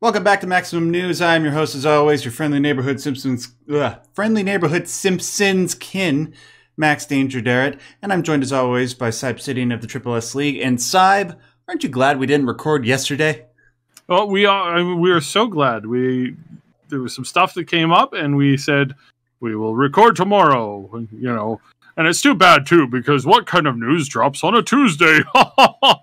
Welcome back to Maximum News. I'm your host, as always, your friendly neighborhood Simpsons, ugh, friendly neighborhood Simpsons kin, Max Danger Derrat, and I'm joined as always by Syb Obsidian of the Triple S League. And Syb, aren't you glad we didn't record yesterday? Well, we are. I mean, we are so glad. We there was some stuff that came up, and we said we will record tomorrow. You know, and it's too bad too because what kind of news drops on a Tuesday?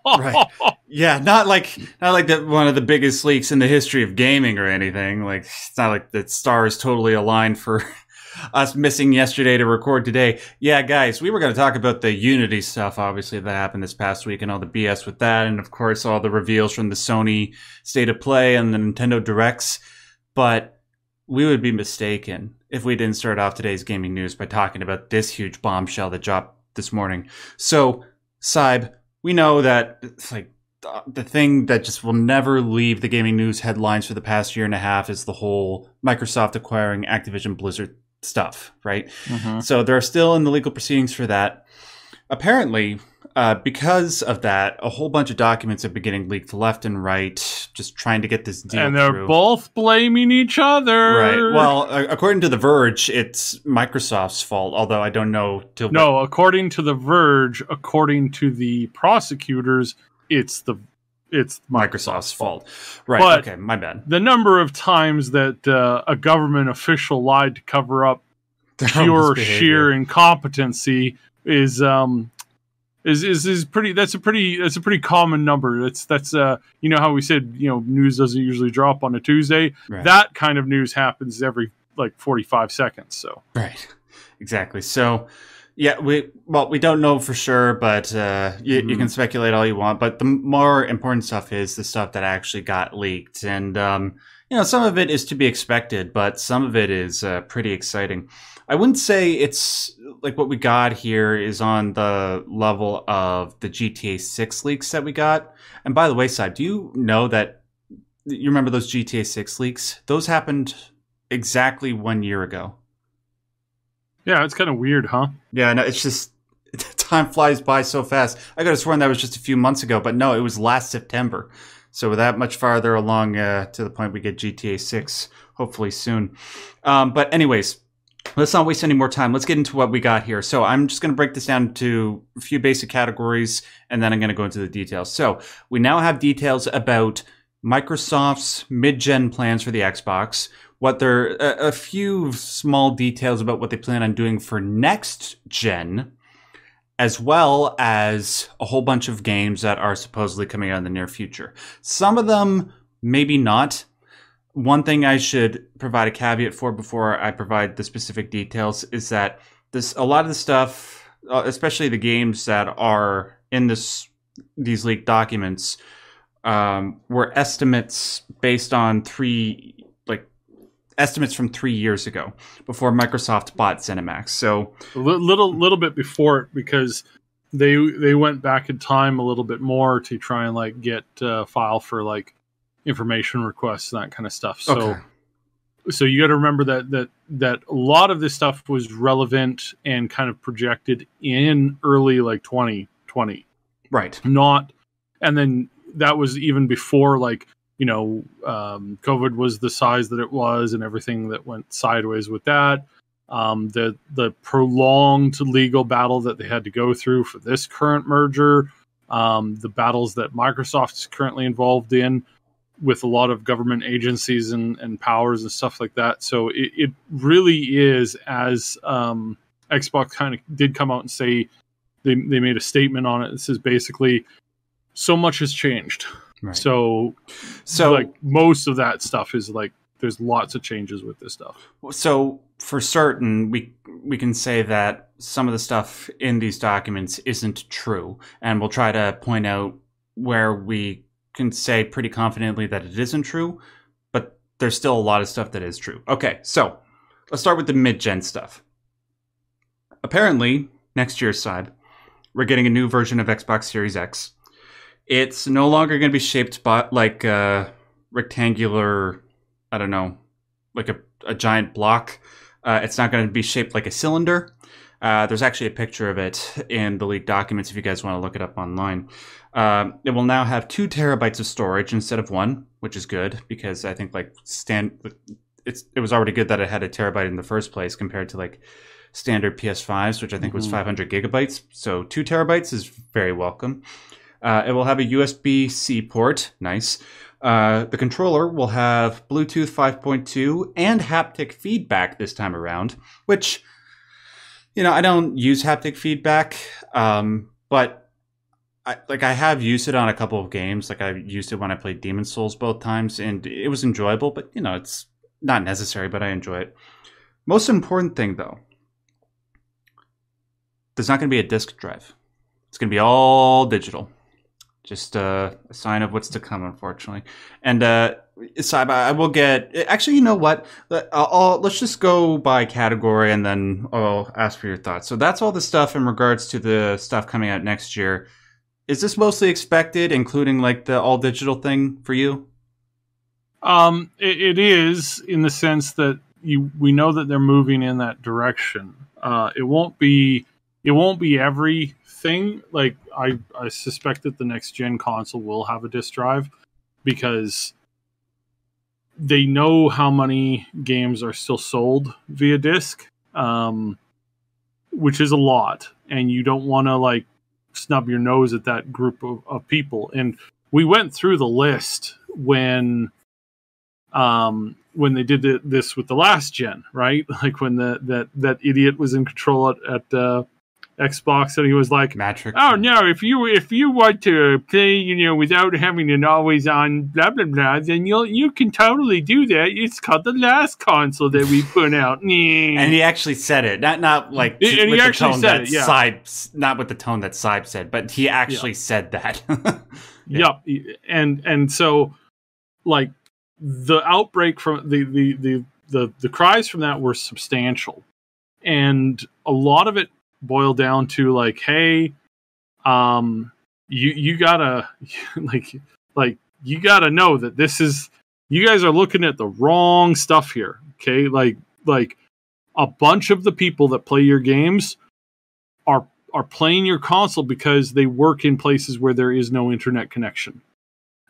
right. Yeah, not like not like that one of the biggest leaks in the history of gaming or anything. Like it's not like the stars totally aligned for us missing yesterday to record today. Yeah, guys, we were going to talk about the Unity stuff, obviously, that happened this past week and all the BS with that. And of course, all the reveals from the Sony State of Play and the Nintendo Directs. But we would be mistaken if we didn't start off today's gaming news by talking about this huge bombshell that dropped this morning. So, Syb, we know that it's like the thing that just will never leave the gaming news headlines for the past year and a half is the whole Microsoft acquiring Activision Blizzard stuff, right? Mm-hmm. So they're still in the legal proceedings for that. Apparently, uh, because of that, a whole bunch of documents have been getting leaked left and right, just trying to get this deal. And they're through. both blaming each other. Right. Well, according to The Verge, it's Microsoft's fault, although I don't know. Till no, according to The Verge, according to the prosecutors, it's the it's Microsoft's fault. Right. But okay, my bad. The number of times that uh, a government official lied to cover up pure sheer incompetency is um is, is is pretty that's a pretty that's a pretty common number that's that's uh you know how we said you know news doesn't usually drop on a tuesday right. that kind of news happens every like 45 seconds so right exactly so yeah, we well we don't know for sure, but uh, you, mm-hmm. you, can speculate all you want. But the more important stuff is the stuff that actually got leaked, and um, you know some of it is to be expected, but some of it is uh, pretty exciting. I wouldn't say it's like what we got here is on the level of the GTA Six leaks that we got. And by the way, Syb, do you know that you remember those GTA Six leaks? Those happened exactly one year ago. Yeah, it's kind of weird, huh? Yeah, no, it's just time flies by so fast. I could have sworn that was just a few months ago, but no, it was last September. So we're that much farther along uh, to the point we get GTA 6 hopefully soon. Um, but anyways, let's not waste any more time. Let's get into what we got here. So I'm just going to break this down to a few basic categories, and then I'm going to go into the details. So we now have details about Microsoft's mid-gen plans for the Xbox what they're a, a few small details about what they plan on doing for next gen, as well as a whole bunch of games that are supposedly coming out in the near future. Some of them, maybe not. One thing I should provide a caveat for before I provide the specific details is that this a lot of the stuff, uh, especially the games that are in this these leaked documents, um, were estimates based on three like estimates from three years ago before Microsoft bought ZeniMax. So a little little bit before because they they went back in time a little bit more to try and like get uh, file for like information requests and that kind of stuff. So okay. so you got to remember that that that a lot of this stuff was relevant and kind of projected in early like 2020. Right. Not and then that was even before like you know, um, COVID was the size that it was, and everything that went sideways with that. Um, the the prolonged legal battle that they had to go through for this current merger, um, the battles that Microsoft is currently involved in with a lot of government agencies and, and powers and stuff like that. So it, it really is as um, Xbox kind of did come out and say they they made a statement on it. This is basically so much has changed Right. So, so like most of that stuff is like there's lots of changes with this stuff. So for certain, we we can say that some of the stuff in these documents isn't true, and we'll try to point out where we can say pretty confidently that it isn't true, but there's still a lot of stuff that is true. Okay, so let's start with the mid-gen stuff. Apparently, next year's Syb, we're getting a new version of Xbox Series X it's no longer going to be shaped by like a rectangular, I don't know, like a, a giant block. Uh, it's not going to be shaped like a cylinder. Uh, there's actually a picture of it in the leaked documents if you guys want to look it up online. Um, it will now have two terabytes of storage instead of one, which is good because I think like stand it's it was already good that it had a terabyte in the first place compared to like standard PS5s, which I think was Mhm. 500 gigabytes. So two terabytes is very welcome. Uh, it will have a USB C port. Nice. Uh, the controller will have Bluetooth 5.2 and haptic feedback this time around, which, you know, I don't use haptic feedback, um, but I, like I have used it on a couple of games. Like I used it when I played Demon Souls both times, and it was enjoyable. But you know, it's not necessary, but I enjoy it. Most important thing though, there's not going to be a disk drive. It's going to be all digital. Just uh, a sign of what's to come, unfortunately. And uh, Saiba, I will get. Actually, you know what? I'll, I'll- let's just go by category, and then I'll ask for your thoughts. So that's all the stuff in regards to the stuff coming out next year. Is this mostly expected, including like the all digital thing for you? Um, it, it is in the sense that you we know that they're moving in that direction. Uh, it won't be it won't be everything. Like I I suspect that the next gen console will have a disk drive because they know how many games are still sold via disc, um, which is a lot, and you don't want to like snub your nose at that group of, of people. And we went through the list when um, when they did this with the last gen, right? Like when the that that idiot was in control at, at uh, Xbox, and he was like, Mattrick. "Oh no, if you if you want to play, you know, without having an always on blah blah blah, then you'll you can totally do that. It's called the last console that we put out." And he actually said it, not not like And he with the actually tone said that it, yeah. Syb, not with the tone that Syb said, but he actually said that. Yep. And and so like the outbreak from the the the the, the cries from that were substantial. And a lot of it boiled down to like, hey, um you you gotta like like you gotta know that this is you guys are looking at the wrong stuff here. Okay. Like like a bunch of the people that play your games are are playing your console because they work in places where there is no internet connection.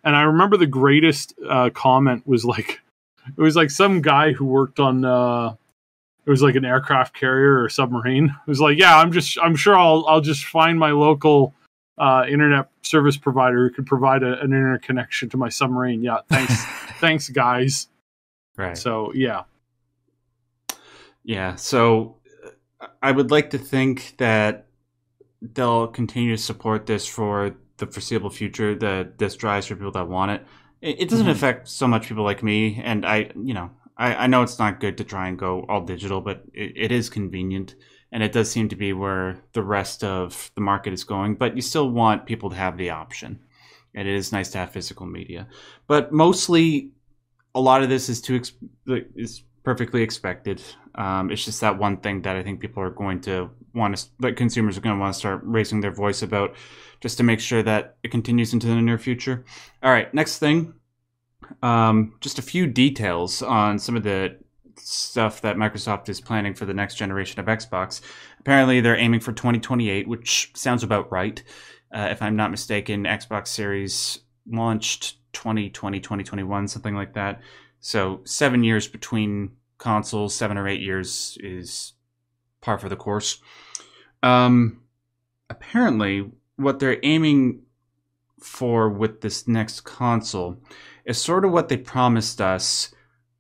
And I remember the greatest uh, comment was like, it was like some guy who worked on, uh, it was like an aircraft carrier or submarine. It was like, yeah, I'm just, I'm sure I'll, I'll just find my local uh, internet service provider who could provide a, an internet connection to my submarine. Yeah, thanks, thanks, guys. right. So yeah, Yeah. So I would like to think that they'll continue to support this for the foreseeable future. That this drives for people that want it. It, it doesn't Mhm. affect so much people like me, and I, you know, I, I know it's not good to try and go all digital, but it, it is convenient, and it does seem to be where the rest of the market is going. But you still want people to have the option, and it is nice to have physical media. But mostly, a lot of this is too is perfectly expected. Um, it's just that one thing that I think people are going to want to, that consumers are going to want to start raising their voice about, just to make sure that it continues into the near future. All right, next thing, um, just a few details on some of the stuff that Microsoft is planning for the next generation of Xbox. Apparently, they're aiming for 2028, which sounds about right. Uh, if I'm not mistaken, Xbox Series launched 2020, 2021, something like that. So seven years between consoles, seven or eight years is par for the course. Um, apparently, what they're aiming for with this next console is sort of what they promised us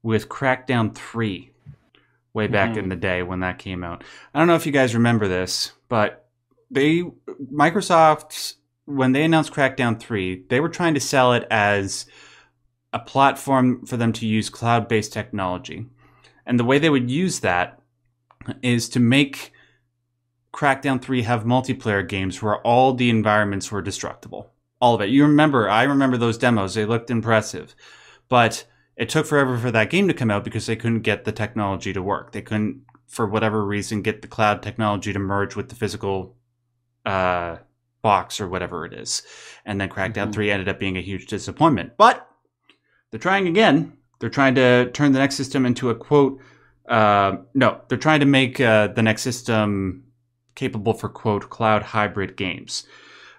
with Crackdown 3 way back Mhm. in the day when that came out. I don't know if you guys remember this, but they Microsoft when they announced Crackdown 3, they were trying to sell it as a platform for them to use cloud-based technology. And the way they would use that is to make Crackdown 3 have multiplayer games where all the environments were destructible. All of it. You remember, I remember those demos. They looked impressive. But it took forever for that game to come out because they couldn't get the technology to work. They couldn't, for whatever reason, get the cloud technology to merge with the physical uh, box or whatever it is. And then Crackdown Mhm. 3 ended up being a huge disappointment. But they're trying again. They're trying to turn the next system into a quote. Uh, no, they're trying to make uh, the next system capable for quote cloud hybrid games.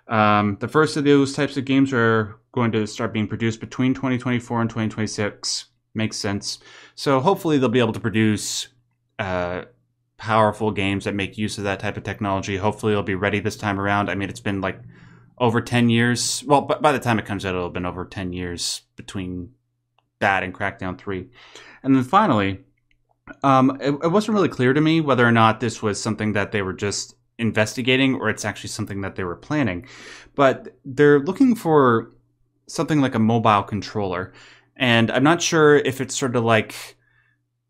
Um, the first of those types of games are going to start being produced between 2024 and 2026. Makes sense. So hopefully they'll be able to produce uh, powerful games that make use of that type of technology. Hopefully it'll be ready this time around. I mean, it's been like over 10 years. Well, by the time it comes out, it'll have been over 10 years between that and Crackdown 3. And then finally, um, it, it wasn't really clear to me whether or not this was something that they were just investigating or it's actually something that they were planning. But they're looking for something like a mobile controller. And I'm not sure if it's sort of like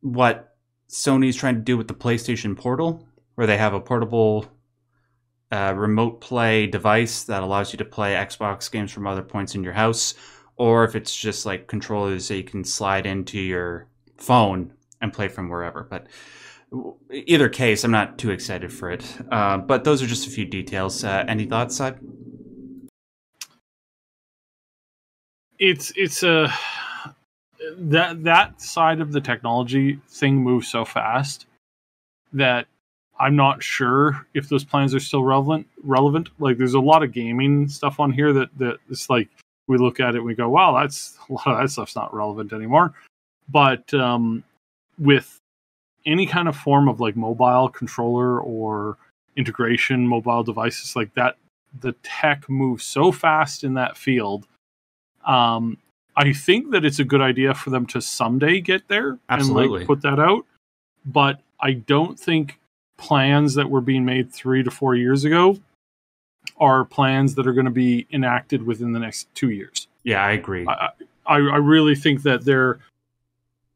what Sony's trying to do with the PlayStation Portal, where they have a portable uh, remote play device that allows you to play Xbox games from other points in your house, or if it's just like controllers that you can slide into your phone and play from wherever. But either case, I'm not too excited for it. Uh, but those are just a few details. Uh, any thoughts, Syb? It's it's a that that side of the technology thing moves so fast that I'm not sure if those plans are still relevant. Relevant, like there's a lot of gaming stuff on here that that it's like we look at it, and we go, "Wow, that's a lot of that stuff's not relevant anymore." But um, with any kind of form of like mobile controller or integration, mobile devices like that, the tech moves so fast in that field. Um, I think that it's a good idea for them to someday get there Absolutely. and like put that out. But I don't think plans that were being made three to four years ago are plans that are going to be enacted within the next two years. Yeah, I agree. I, I, I really think that there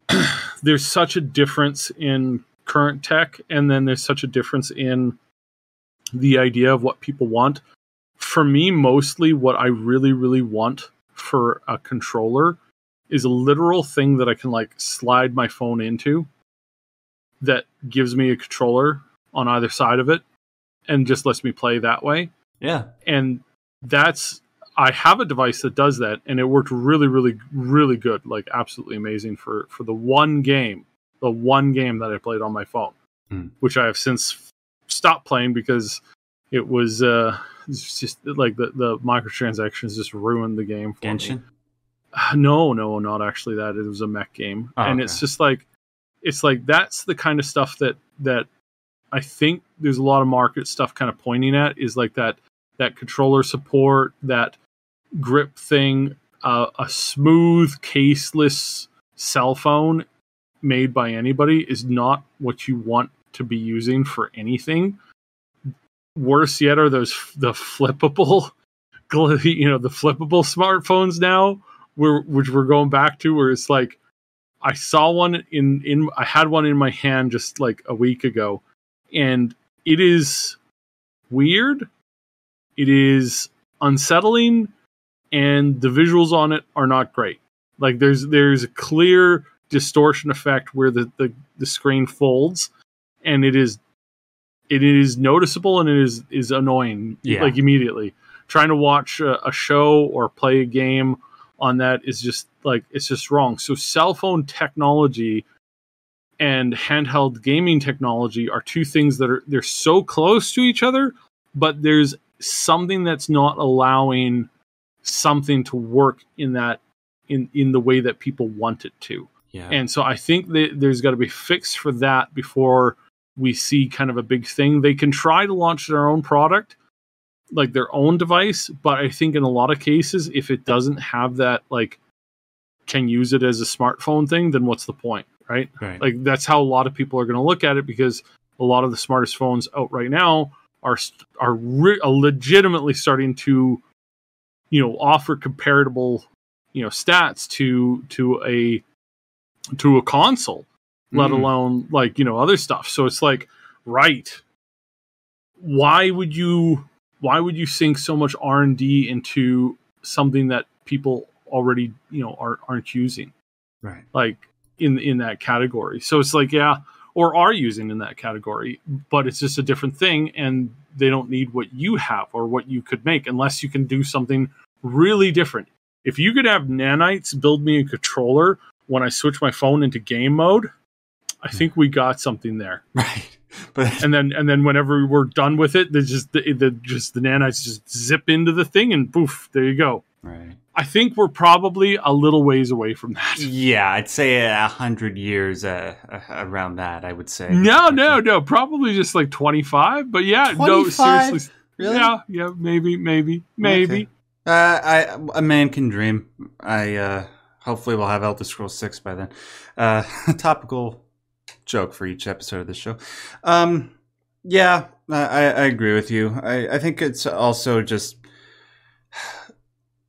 there's such a difference in current tech, and then there's such a difference in the idea of what people want. For me, mostly what I really, really want for a controller is a literal thing that I can like slide my phone into that gives me a controller on either side of it and just lets me play that way. Yeah. And that's I have a device that does that and it worked really really really good, like absolutely amazing for for the one game, the one game that I played on my phone, Hmm. which I have since stopped playing because it was uh it's just like the the microtransactions just ruined the game for me. Genshin? No, no, not actually that. It was a mech game. Oh, and okay. it's just like it's like that's the kind of stuff that that I think there's a lot of market stuff kind of pointing at is like that that controller support, that grip thing, uh, a smooth caseless cell phone made by anybody is not what you want to be using for anything. Worse yet are those the flippable, you know, the flippable smartphones now, where which we're going back to, where it's like I saw one in in I had one in my hand just like a week ago, and it is weird. It is unsettling, and the visuals on it are not great. Like there's there's a clear distortion effect where the the, the screen folds, and it is it is noticeable and it is is annoying Yeah. like immediately. Trying to watch a, a show or play a game on that is just like it's just wrong. So cell phone technology and handheld gaming technology are two things that are they're so close to each other, but there's something that's not allowing something to work in that in in the way that people want it to. Yeah. And so I think that there's got to be fixed for that before we see kind of a big thing. They can try to launch their own product, like their own device, but I think in a lot of cases, if it doesn't have that, like, can use it as a smartphone thing, then what's the point, right? right. Like, that's how a lot of people are going to look at it because a lot of the smartest phones out right now are are, re- are legitimately starting to, you know, offer comparable, you know, stats to to a to a console let Mm. alone like you know other stuff so it's like right why would you why would you sink so much r&d into something that people already you know are, aren't using right. like in in that category so it's like yeah or are using in that category but it's just a different thing and they don't need what you have or what you could make unless you can do something really different if you could have nanites build me a controller when i switch my phone into game mode i hmm. think we got something there Right. but and then and then whenever we're done with it, the just the, the just the nanites just zip into the thing and poof, there you go. right. I think we're probably a little ways away from that. Yeah, I'd say a hundred years uh, uh, around that. I would say. No, no, no. Probably just like twenty five. But yeah, no, 25? seriously. Really? Yeah, yeah, maybe, maybe, maybe. Okay. Uh, I a man can dream. I uh, hopefully we'll have Elder Scrolls Six by then. Uh, topical joke for each episode of this show. Um, yeah, I, I I agree with you. I, I think it's also just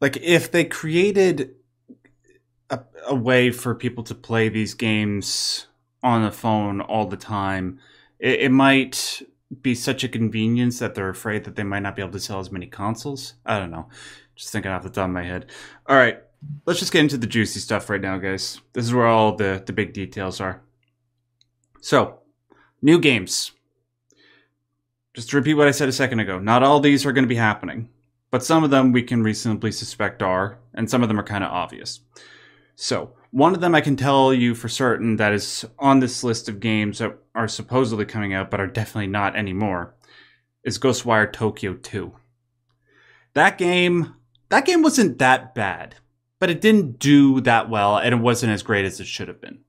like if they created a, a way for people to play these games on the phone all the time, it, it might be such a convenience that they're afraid that they might not be able to sell as many consoles. I don't know. Just thinking off the top of my head. All right, let's just get into the juicy stuff right now, guys. This is where all the, the big details are. So, new games. Just to repeat what I said a second ago, not all these are going to be happening, but some of them we can reasonably suspect are, and some of them are kind of obvious. So, one of them I can tell you for certain that is on this list of games that are supposedly coming out but are definitely not anymore is Ghostwire Tokyo 2. That game that game wasn't that bad, but it didn't do that well and it wasn't as great as it should have been.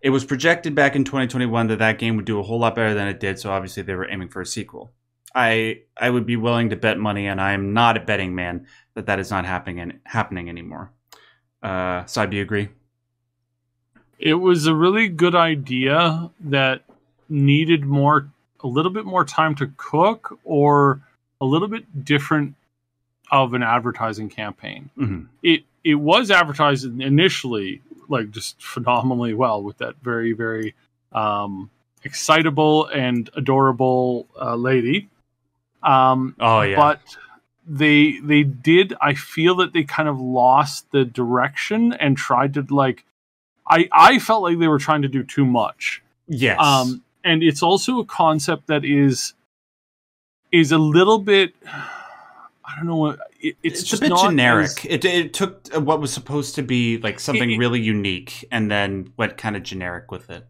It was projected back in 2021 that that game would do a whole lot better than it did, so obviously they were aiming for a sequel. I I would be willing to bet money and I am not a betting man that that is not happening happening anymore. Uh, so do you agree? It was a really good idea that needed more, a little bit more time to cook, or a little bit different of an advertising campaign. hmm It it was advertised initially like just phenomenally well with that very very um, excitable and adorable uh, lady. Um, Oh yeah. but they they did i feel that they kind of lost the direction and tried to like i i felt like they were trying to do too much yes. um and it's also a concept that is is a little bit i don't know what it, it's, it's, just a bit generic. as- it it took what was supposed to be like something It- really unique and then went kind of generic with it.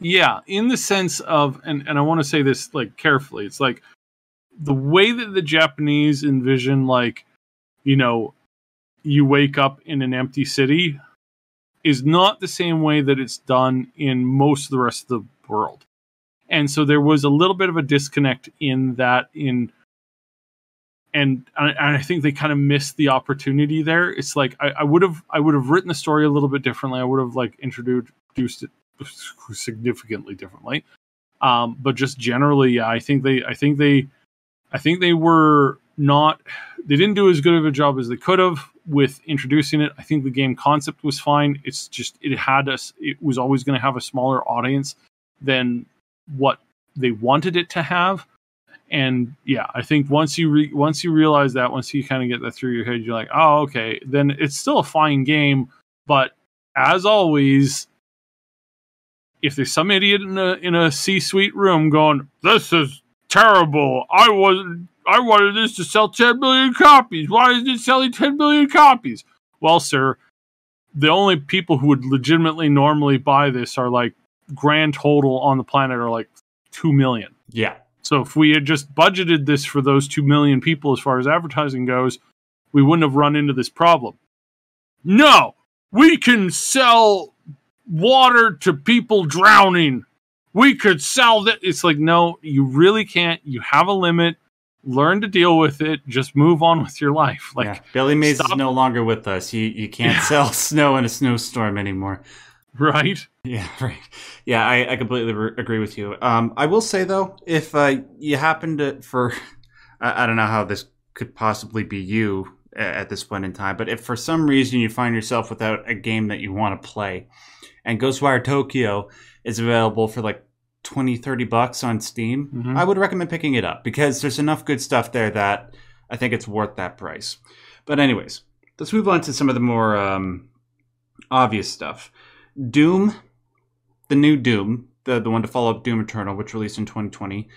Yeah, in the sense of, and, and I want to say this like carefully. It's like the way that the Japanese envision, like, you know, you wake up in an empty city is not the same way that it's done in most of the rest of the world. And so there was a little bit of a disconnect in that, in, and, and I think they kind of missed the opportunity there. It's like I, I would have I would have written the story a little bit differently. I would have like introduced it significantly differently. Um, but just generally, yeah, I think they, I think they, I think they were not, they didn't do as good of a job as they could have with introducing it. I think the game concept was fine. It's just it had us, it was always going to have a smaller audience than what they wanted it to have. And yeah, I think once you re- once you realize that, once you kind of get that through your head, you're like, oh, okay, then it's still a fine game. But as always, if there's some idiot in a in a C-suite room going, "This is terrible. I was I wanted this to sell 10 million copies. Why is it selling 10 million copies?" Well, sir, the only people who would legitimately normally buy this are like grand total on the planet are like 2 million. Yeah. So if we had just budgeted this for those 2 million people as far as advertising goes, we wouldn't have run into this problem. No, we can sell water to people drowning. We could sell that. It's like, no, you really can't. You have a limit. Learn to deal with it. Just move on with your life. Like, yeah. Billy Mays is no longer with us. You you can't sell snow in a snowstorm anymore. right? Yeah, right. Yeah, I, I completely re- agree with you. Um, I will say though, if uh, you happen to, for, I, I don't know how this could possibly be you at this point in time, but if for some reason you find yourself without a game that you want to play, and Ghostwire Tokyo is available for like 20, 30 bucks on Steam, Mhm. I would recommend picking it up because there's enough good stuff there that I think it's worth that price. But anyways, let's move on to some of the more um, obvious stuff. Doom, the new Doom, the the one to follow up Doom Eternal, which released in 2020,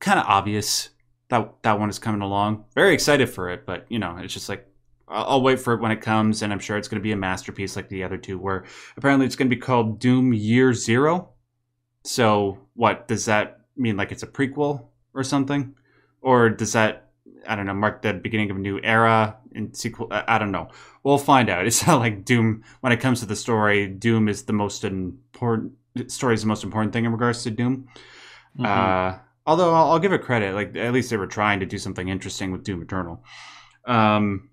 kind of obvious that that one is coming along. Very excited for it, but you know, it's just like I'll, I'll wait for it when it comes, and I'm sure it's going to be a masterpiece like the other two. Where apparently it's going to be called Doom Year Zero. So what does that mean? Like it's a prequel or something, or does that I don't know mark the beginning of a new era in sequel? I, don't know. We'll find out. It's not like Doom when it comes to the story. Doom is the most important story is the most important thing in regards to Doom. Mhm. Uh, although I'll, I'll give it credit, like at least they were trying to do something interesting with Doom Eternal. Um,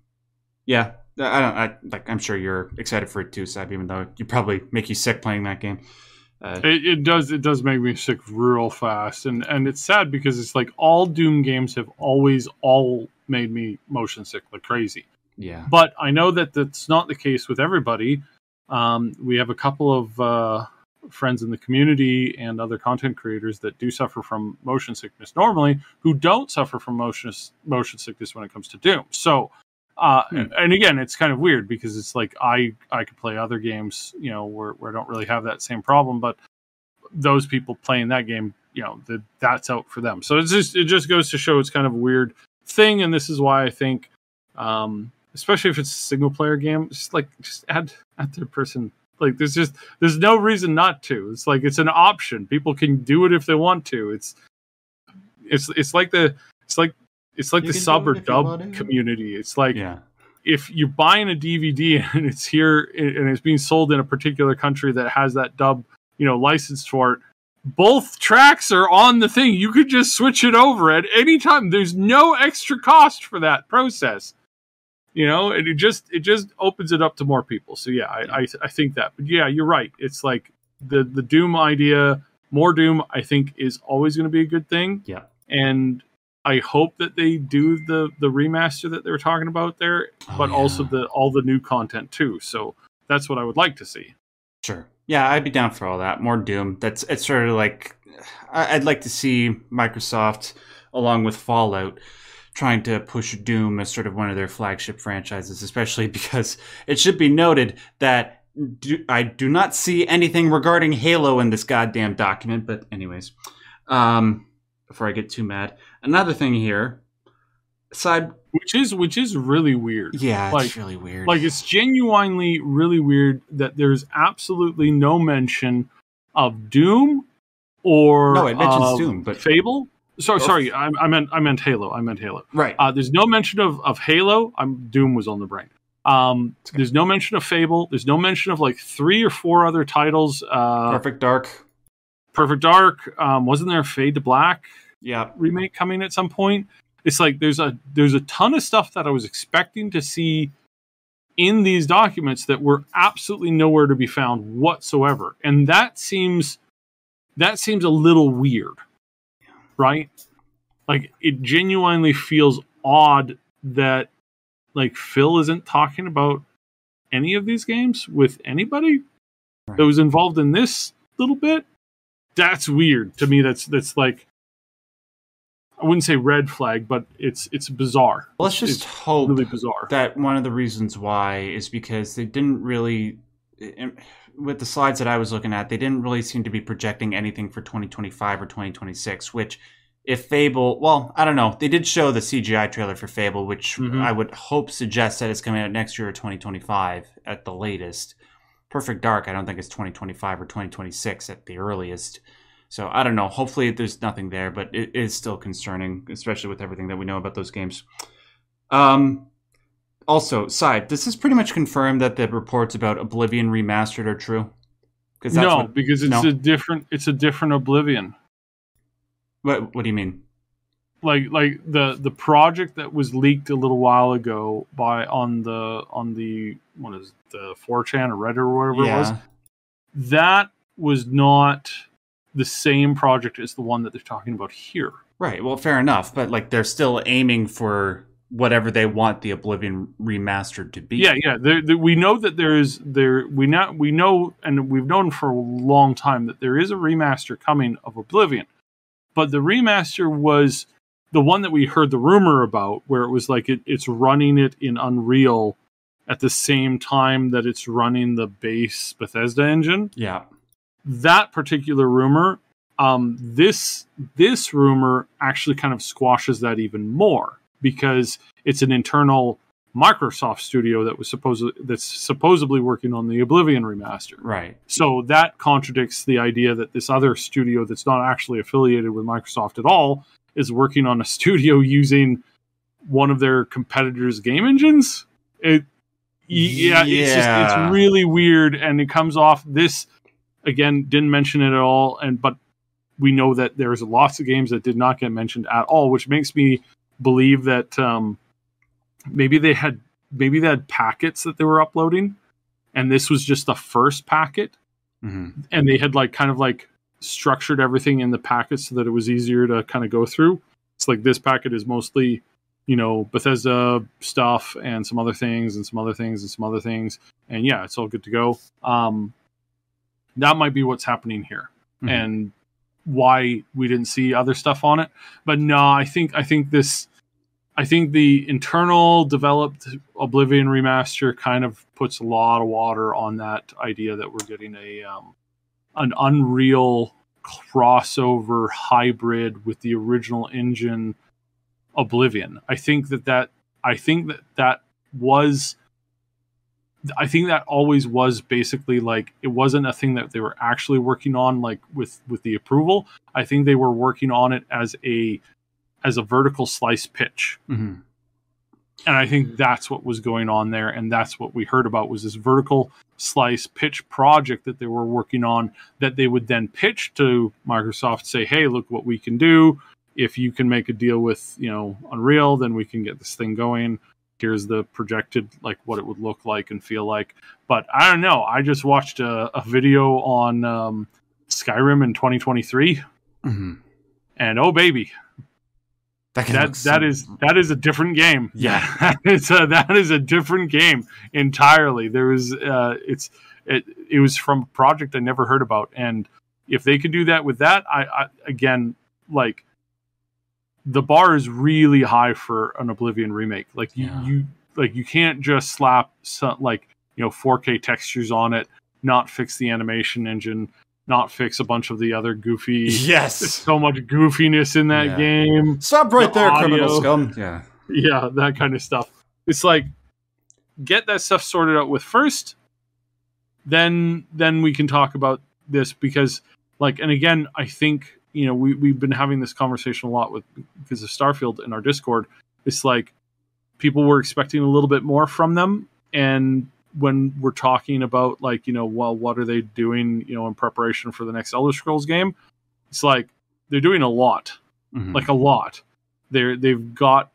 yeah, I don't. I like. I'm sure you're excited for it too, Syb. Even though you probably make you sick playing that game. Uh, It, it does. It does make me sick real fast, and and it's sad because it's like all Doom games have always all made me motion sick like crazy. yeah, But I know that that's not the case with everybody. Um, we have a couple of uh, friends in the community and other content creators that do suffer from motion sickness normally, who don't suffer from motion motion sickness when it comes to Doom. So. Uh, Hmm. and again, it's kind of weird because it's like I I could play other games, you know, where, where I don't really have that same problem, but those people playing that game, you know, the, that's out for them. So it's just it just goes to show it's kind of a weird thing, and this is why I think, um, especially if it's a single player game, just like just add add third person. Like there's just there's no reason not to. It's like it's an option. People can do it if they want to. It's it's it's like the it's like it's like You the sub or it if you want dub community. It's like yeah, if you're buying a DVD and it's here and it's being sold in a particular country that has that dub, you know, licensed for it, both tracks are on the thing. You could just switch it over at any time. There's no extra cost for that process. You know, and it just it just opens it up to more people. So yeah, I I, I think that. But yeah, you're right. It's like the the Doom idea, more Doom. I think is always going to be a good thing yeah. and I hope that they do the the remaster that they were talking about there, Oh, but yeah. also the all the new content too. So that's what I would like to see. Sure. Yeah, I'd be down for all that. More Doom. That's it's sort of like I'd like to see Microsoft along with Fallout trying to push Doom as sort of one of their flagship franchises, especially because it should be noted that do, I do not see anything regarding Halo in this goddamn document. But anyways, um, before I get too mad, another thing here. Syb, Which is which is really weird. yeah, it's Like- really weird. Like it's genuinely really weird that there's absolutely no mention of Doom or No, it mentions of Doom, but- Fable. Sorry, Or- sorry, I, I meant I meant Halo. I meant Halo. right? Uh, there's no mention of, of Halo. I'm Doom was on the brain. Um, there's no mention of Fable. There's no mention of like three or four other titles. Uh, Perfect Dark. Perfect Dark. Um, wasn't there Fade to Black Yeah, remake coming at some point? It's like there's a there's a ton of stuff that I was expecting to see in these documents that were absolutely nowhere to be found whatsoever, and that seems that seems a little weird, right? Like it genuinely feels odd that like Phil isn't talking about any of these games with anybody Right. that was involved in this little bit. That's weird to me. That's that's like I wouldn't say red flag, but it's it's bizarre. Let's just it's hope really bizarre. that one of the reasons why is because they didn't really with the slides that I was looking at, they didn't really seem to be projecting anything for 2025 or 2026, which if Fable, well, I don't know. They did show the CGI trailer for Fable, which Mhm. I would hope suggests that it's coming out next year or 2025 at the latest. Perfect Dark, I don't think it's 2025 or 2026 at the earliest. So I don't know. Hopefully there's nothing there, but it is still concerning, especially with everything that we know about those games. Um, also, Syb, does this pretty much confirm that the reports about Oblivion remastered are true? Because no, what, because it's no. a different it's a different Oblivion. what what do you mean? Like like the the project that was leaked a little while ago by on the on the what is it, the 4chan or Reddit or whatever it was. That was not the same project as the one that they're talking about here. right. Well, fair enough, but like they're still aiming for whatever they want the Oblivion remastered to be. Yeah, yeah. There, there, we know that there is there. We know we know, and we've known for a long time that there is a remaster coming of Oblivion, but the remaster was the one that we heard the rumor about, where it was like it, it's running it in Unreal at the same time that it's running the base Bethesda engine. yeah, That particular rumor, um, this this rumor actually kind of squashes that even more because it's an internal Microsoft studio that was supposed that's supposedly working on the Oblivion remaster. Right. So that contradicts the idea that this other studio that's not actually affiliated with Microsoft at all is working on a studio using one of their competitors' game engines. It yeah, it's just Yeah. it's really weird and it comes off this again didn't mention it at all and but we know that there's lots of games that did not get mentioned at all which makes me believe that um maybe they had maybe they had packets that they were uploading and this was just the first packet hmm and they had like kind of like structured everything in the packet so that it was easier to kind of go through. It's like this packet is mostly, you know, Bethesda stuff and some other things and some other things and some other things. And yeah, it's all good to go. Um that might be what's happening here. Mhm. And why we didn't see other stuff on it. But no, I think I think this I think the internal developed Oblivion remaster kind of puts a lot of water on that idea that we're getting a um, an Unreal crossover hybrid with the original engine Oblivion. I think that that I think that that was I think that always was basically like it wasn't a thing that they were actually working on like with with the approval. I think they were working on it as a as a vertical slice pitch hmm and I think that's what was going on there, and that's what we heard about was this vertical slice pitch project that they were working on that they would then pitch to Microsoft, say, "Hey, look what we can do. If you can make a deal with you know Unreal, then we can get this thing going. Here's the projected like what it would look like and feel like." But I don't know. I just watched a, a video on um, Skyrim in 2023, hmm and oh baby, That that that is that is a different game. Yeah. it's a, that is a different game entirely. There was uh, it's it it was from a project I never heard about, and if they could do that with that, I, I again like the bar is really high for an Oblivion remake. Like you, Yeah. you like you can't just slap some like you know 4K textures on it, not fix the animation engine, not fix a bunch of the other goofy. Yes. so much goofiness in that Yeah. game Stop right The there, criminal scum. Yeah. yeah that kind of stuff it's like get that stuff sorted out with first then then we can talk about this because like and again i think you know we, we've been having this conversation a lot with because of starfield in our discord it's like people were expecting a little bit more from them and when we're talking about like you know well what are they doing you know in preparation for the next elder scrolls game it's like they're doing a lot Mhm. like a lot. They're they've got.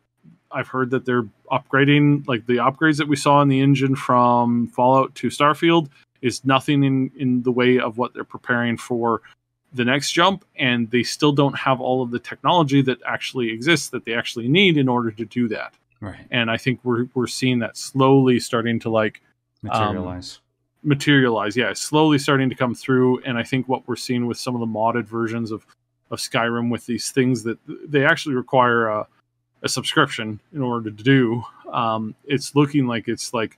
I've heard that they're upgrading like the upgrades that we saw in the engine from Fallout to Starfield is nothing in in the way of what they're preparing for the next jump, and they still don't have all of the technology that actually exists that they actually need in order to do that. right. And I think we're we're seeing that slowly starting to like Materialize. materialize. Yeah, slowly starting to come through, and I think what we're seeing with some of the modded versions of of Skyrim with these things that they actually require a, a subscription in order to do. Um, it's looking like it's like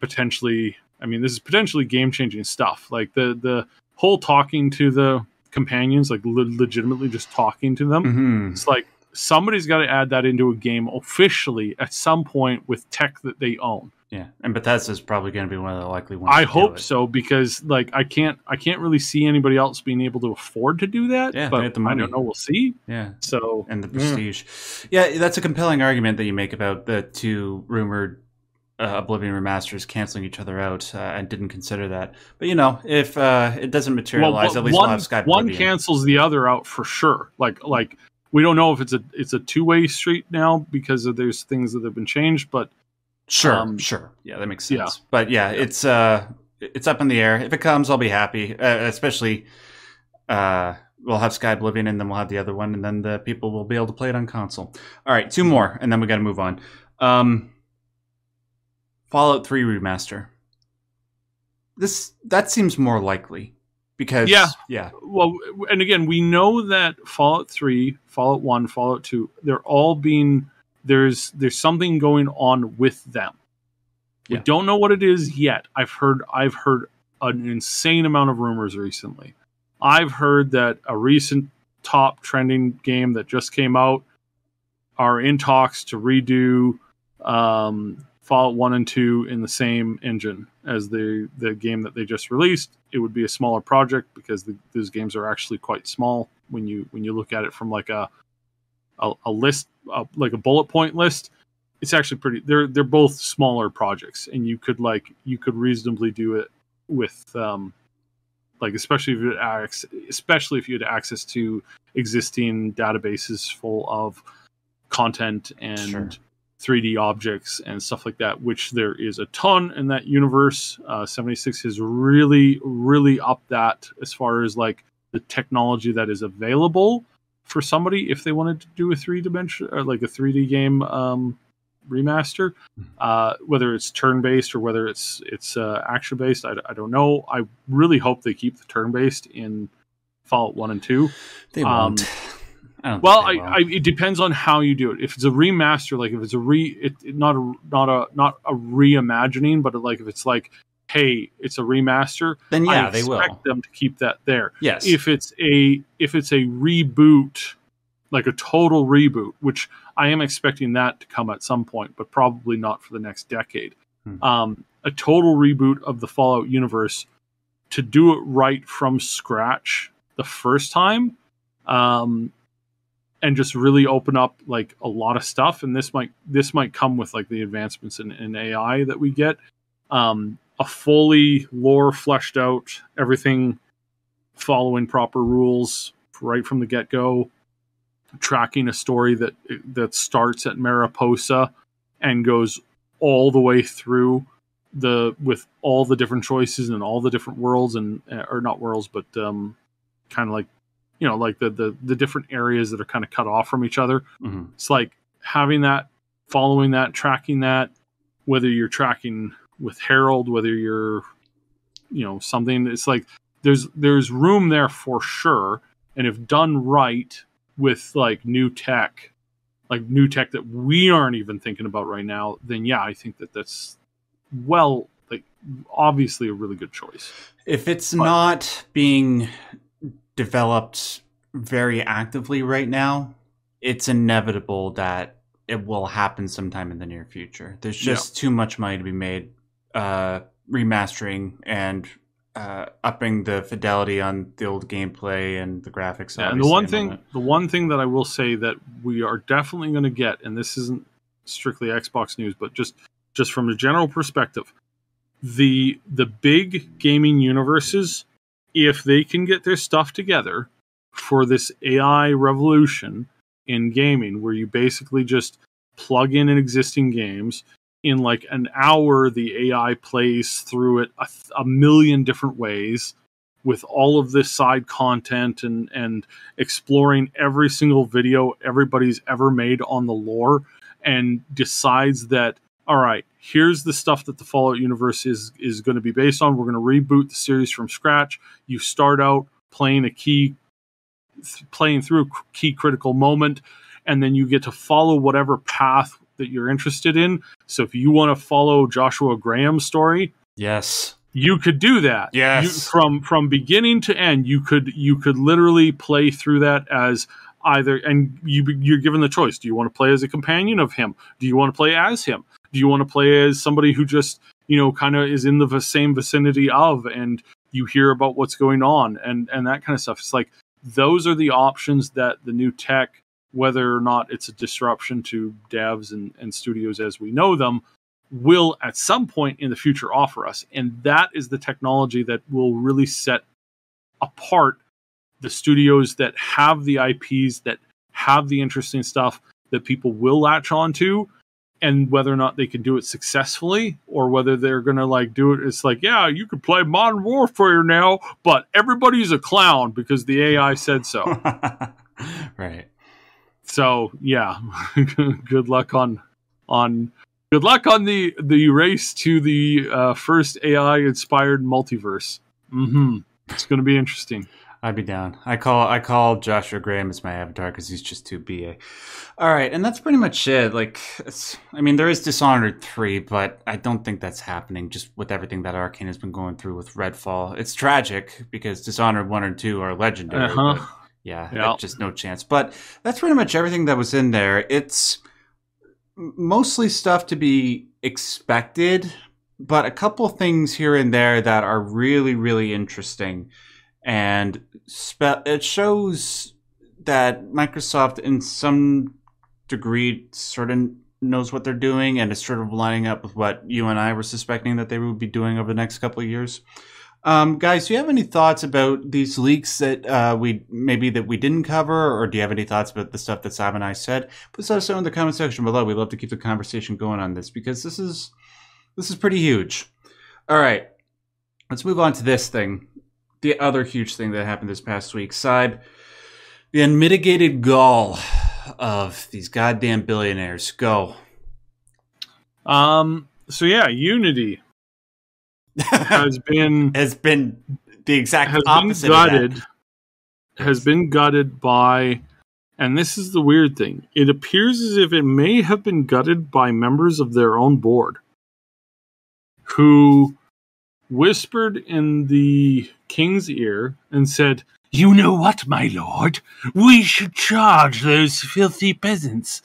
potentially. I mean, this is potentially game changing stuff. Like the the whole talking to the companions, like le- legitimately just talking to them. hmm It's like somebody's got to add that into a game officially at some point with tech that they own. Yeah. And Bethesda's probably going to be one of the likely ones. I hope so because like I can't I can't really see anybody else being able to afford to do that. Yeah, but the I don't know. We'll see. Yeah. So and the prestige. Yeah, that's a compelling argument that you make about the two rumored uh, Oblivion remasters canceling each other out. Uh, I didn't consider that, but you know, if uh, it doesn't materialize, one- at least one, we'll Sky one Oblivion. cancels the other out for sure. Like like we don't know if it's a it's a two way street now because of there's things that have been changed, but Sure, um, sure, yeah, that makes sense. yeah. But yeah, it's uh, it's up in the air. If it comes, I'll be happy. Uh, especially, uh, we'll have Skyblivion, and then we'll have the other one, and then the people will be able to play it on console. All right, two more, and then we got to move on. Um, Fallout Three remaster. This that seems more likely because Yeah. yeah, well and again we know that fallout 3 fallout 1 fallout 2 they're all being there's there's something going on with them. We don't know what it is yet. I've heard i've heard an insane amount of rumors recently. I've heard that a recent top trending game that just came out are in talks to redo um Fallout One and Two in the same engine as the the game that they just released, it would be a smaller project because the, those games are actually quite small when you when you look at it from like a a, a list, a, like a bullet point list. It's actually pretty. They're they're both smaller projects, and you could like you could reasonably do it with um, like especially if you had access, especially if you had access to existing databases full of content and Sure. 3D objects and stuff like that, which there is a ton in that universe. Uh, 76 has really, really upped that as far as like the technology that is available for somebody if they wanted to do a three dimension or like a 3D game um, remaster, uh, whether it's turn based or whether it's it's uh, action based. I, I don't know. I really hope they keep the turn based in Fallout One and Two. They Um, won't. I don't Well, think I, I, it depends on how you do it. If it's a remaster, like if it's a re, it, it- not a not a not a reimagining, but like if it's like, hey, it's a remaster. then yeah, I they expect will. them to keep that there. Yes. If it's a if it's a reboot, like a total reboot, which I am expecting that to come at some point, but probably not for the next decade. Hmm. Um, a total reboot of the Fallout universe to do it right from scratch the first time, um, and just really open up like a lot of stuff. And this might this might come with like the advancements in, in AI that we get. Um, a fully lore fleshed out, everything following proper rules right from the get go, tracking a story that that starts at Mariposa and goes all the way through the with all the different choices and all the different worlds and or not worlds but um kind of like you know like the, the the different areas that are kind of cut off from each other. Mhm. it's like having that following that tracking that whether you're tracking with harold whether you're you know something it's like there's there's room there for sure. And if done right with like new tech like new tech that we aren't even thinking about right now then yeah i think that that's well like obviously a really good choice. If it's But- not being developed very actively right now, it's inevitable that it will happen sometime in the near future. There's Yeah. just too much money to be made uh, remastering and uh, upping the fidelity on the old gameplay and the graphics. Yeah, and the one thing, that. the one thing that I will say that we are definitely going to get, and this isn't strictly Xbox news, but just just from a general perspective, the the big gaming universes, if they can get their stuff together for this AI revolution in gaming, where you basically just plug in in existing games. In like an hour, the AI plays through it a, a million different ways with all of this side content and and exploring every single video everybody's ever made on the lore and decides that all right here's the stuff that the fallout universe is is going to be based on. We're going to reboot the series from scratch. You start out playing a key th- playing through a key critical moment and then you get to follow whatever path that you're interested in. So if you want to follow joshua graham's story yes, you could do that. Yes. you, from from beginning to end you could you could literally play through that as either and you you're given the choice. Do you want to play as a companion of him? Do you want to play as him do you want to play as somebody who just you know kind of is in the same vicinity of and you hear about what's going on and and that kind of stuff it's like those are the options that the new tech whether or not it's a disruption to devs and, and studios as we know them will at some point in the future offer us. And that is the technology that will really set apart the studios that have the IPs, that have the interesting stuff that people will latch onto. And whether or not they can do it successfully, or whether they're gonna like do it, it's like, yeah, you can play Modern Warfare now, but everybody's a clown because the AI said so. right. So yeah, good luck on on good luck on the the race to the uh, first AI inspired multiverse. mm-hmm. It's going to be interesting. I'd be down. I call I call Joshua Graham as my avatar because he's just too ba. All right, and that's pretty much it. Like, it's, I mean, there is Dishonored three, but I don't think that's happening. Just with everything that Arkane has been going through with Redfall, it's tragic because Dishonored one and two are legendary. Uh-huh. yeah, it's just no chance. But that's pretty much everything that was in there. It's mostly stuff to be expected, but a couple things here and there that are really, really interesting. And spe- it shows that Microsoft, in some degree, sort of knows what they're doing and is sort of lining up with what you and I were suspecting that they would be doing over the next couple of years. Um, guys, do you have any thoughts about these leaks that uh, we maybe that we didn't cover, or do you have any thoughts about the stuff that Sam and I said? Put us know in the comment section below. We'd love to keep the conversation going on this because this is this is pretty huge. All right, let's move on to this thing. The other huge thing that happened this past week, side the unmitigated gall of these goddamn billionaires. Go. Um. So yeah, Unity has been has been the exact has opposite been gutted. Has been gutted by, and this is the weird thing. It appears as if it may have been gutted by members of their own board, who whispered in the king's ear and said, "You know what, my lord? We should charge those filthy peasants.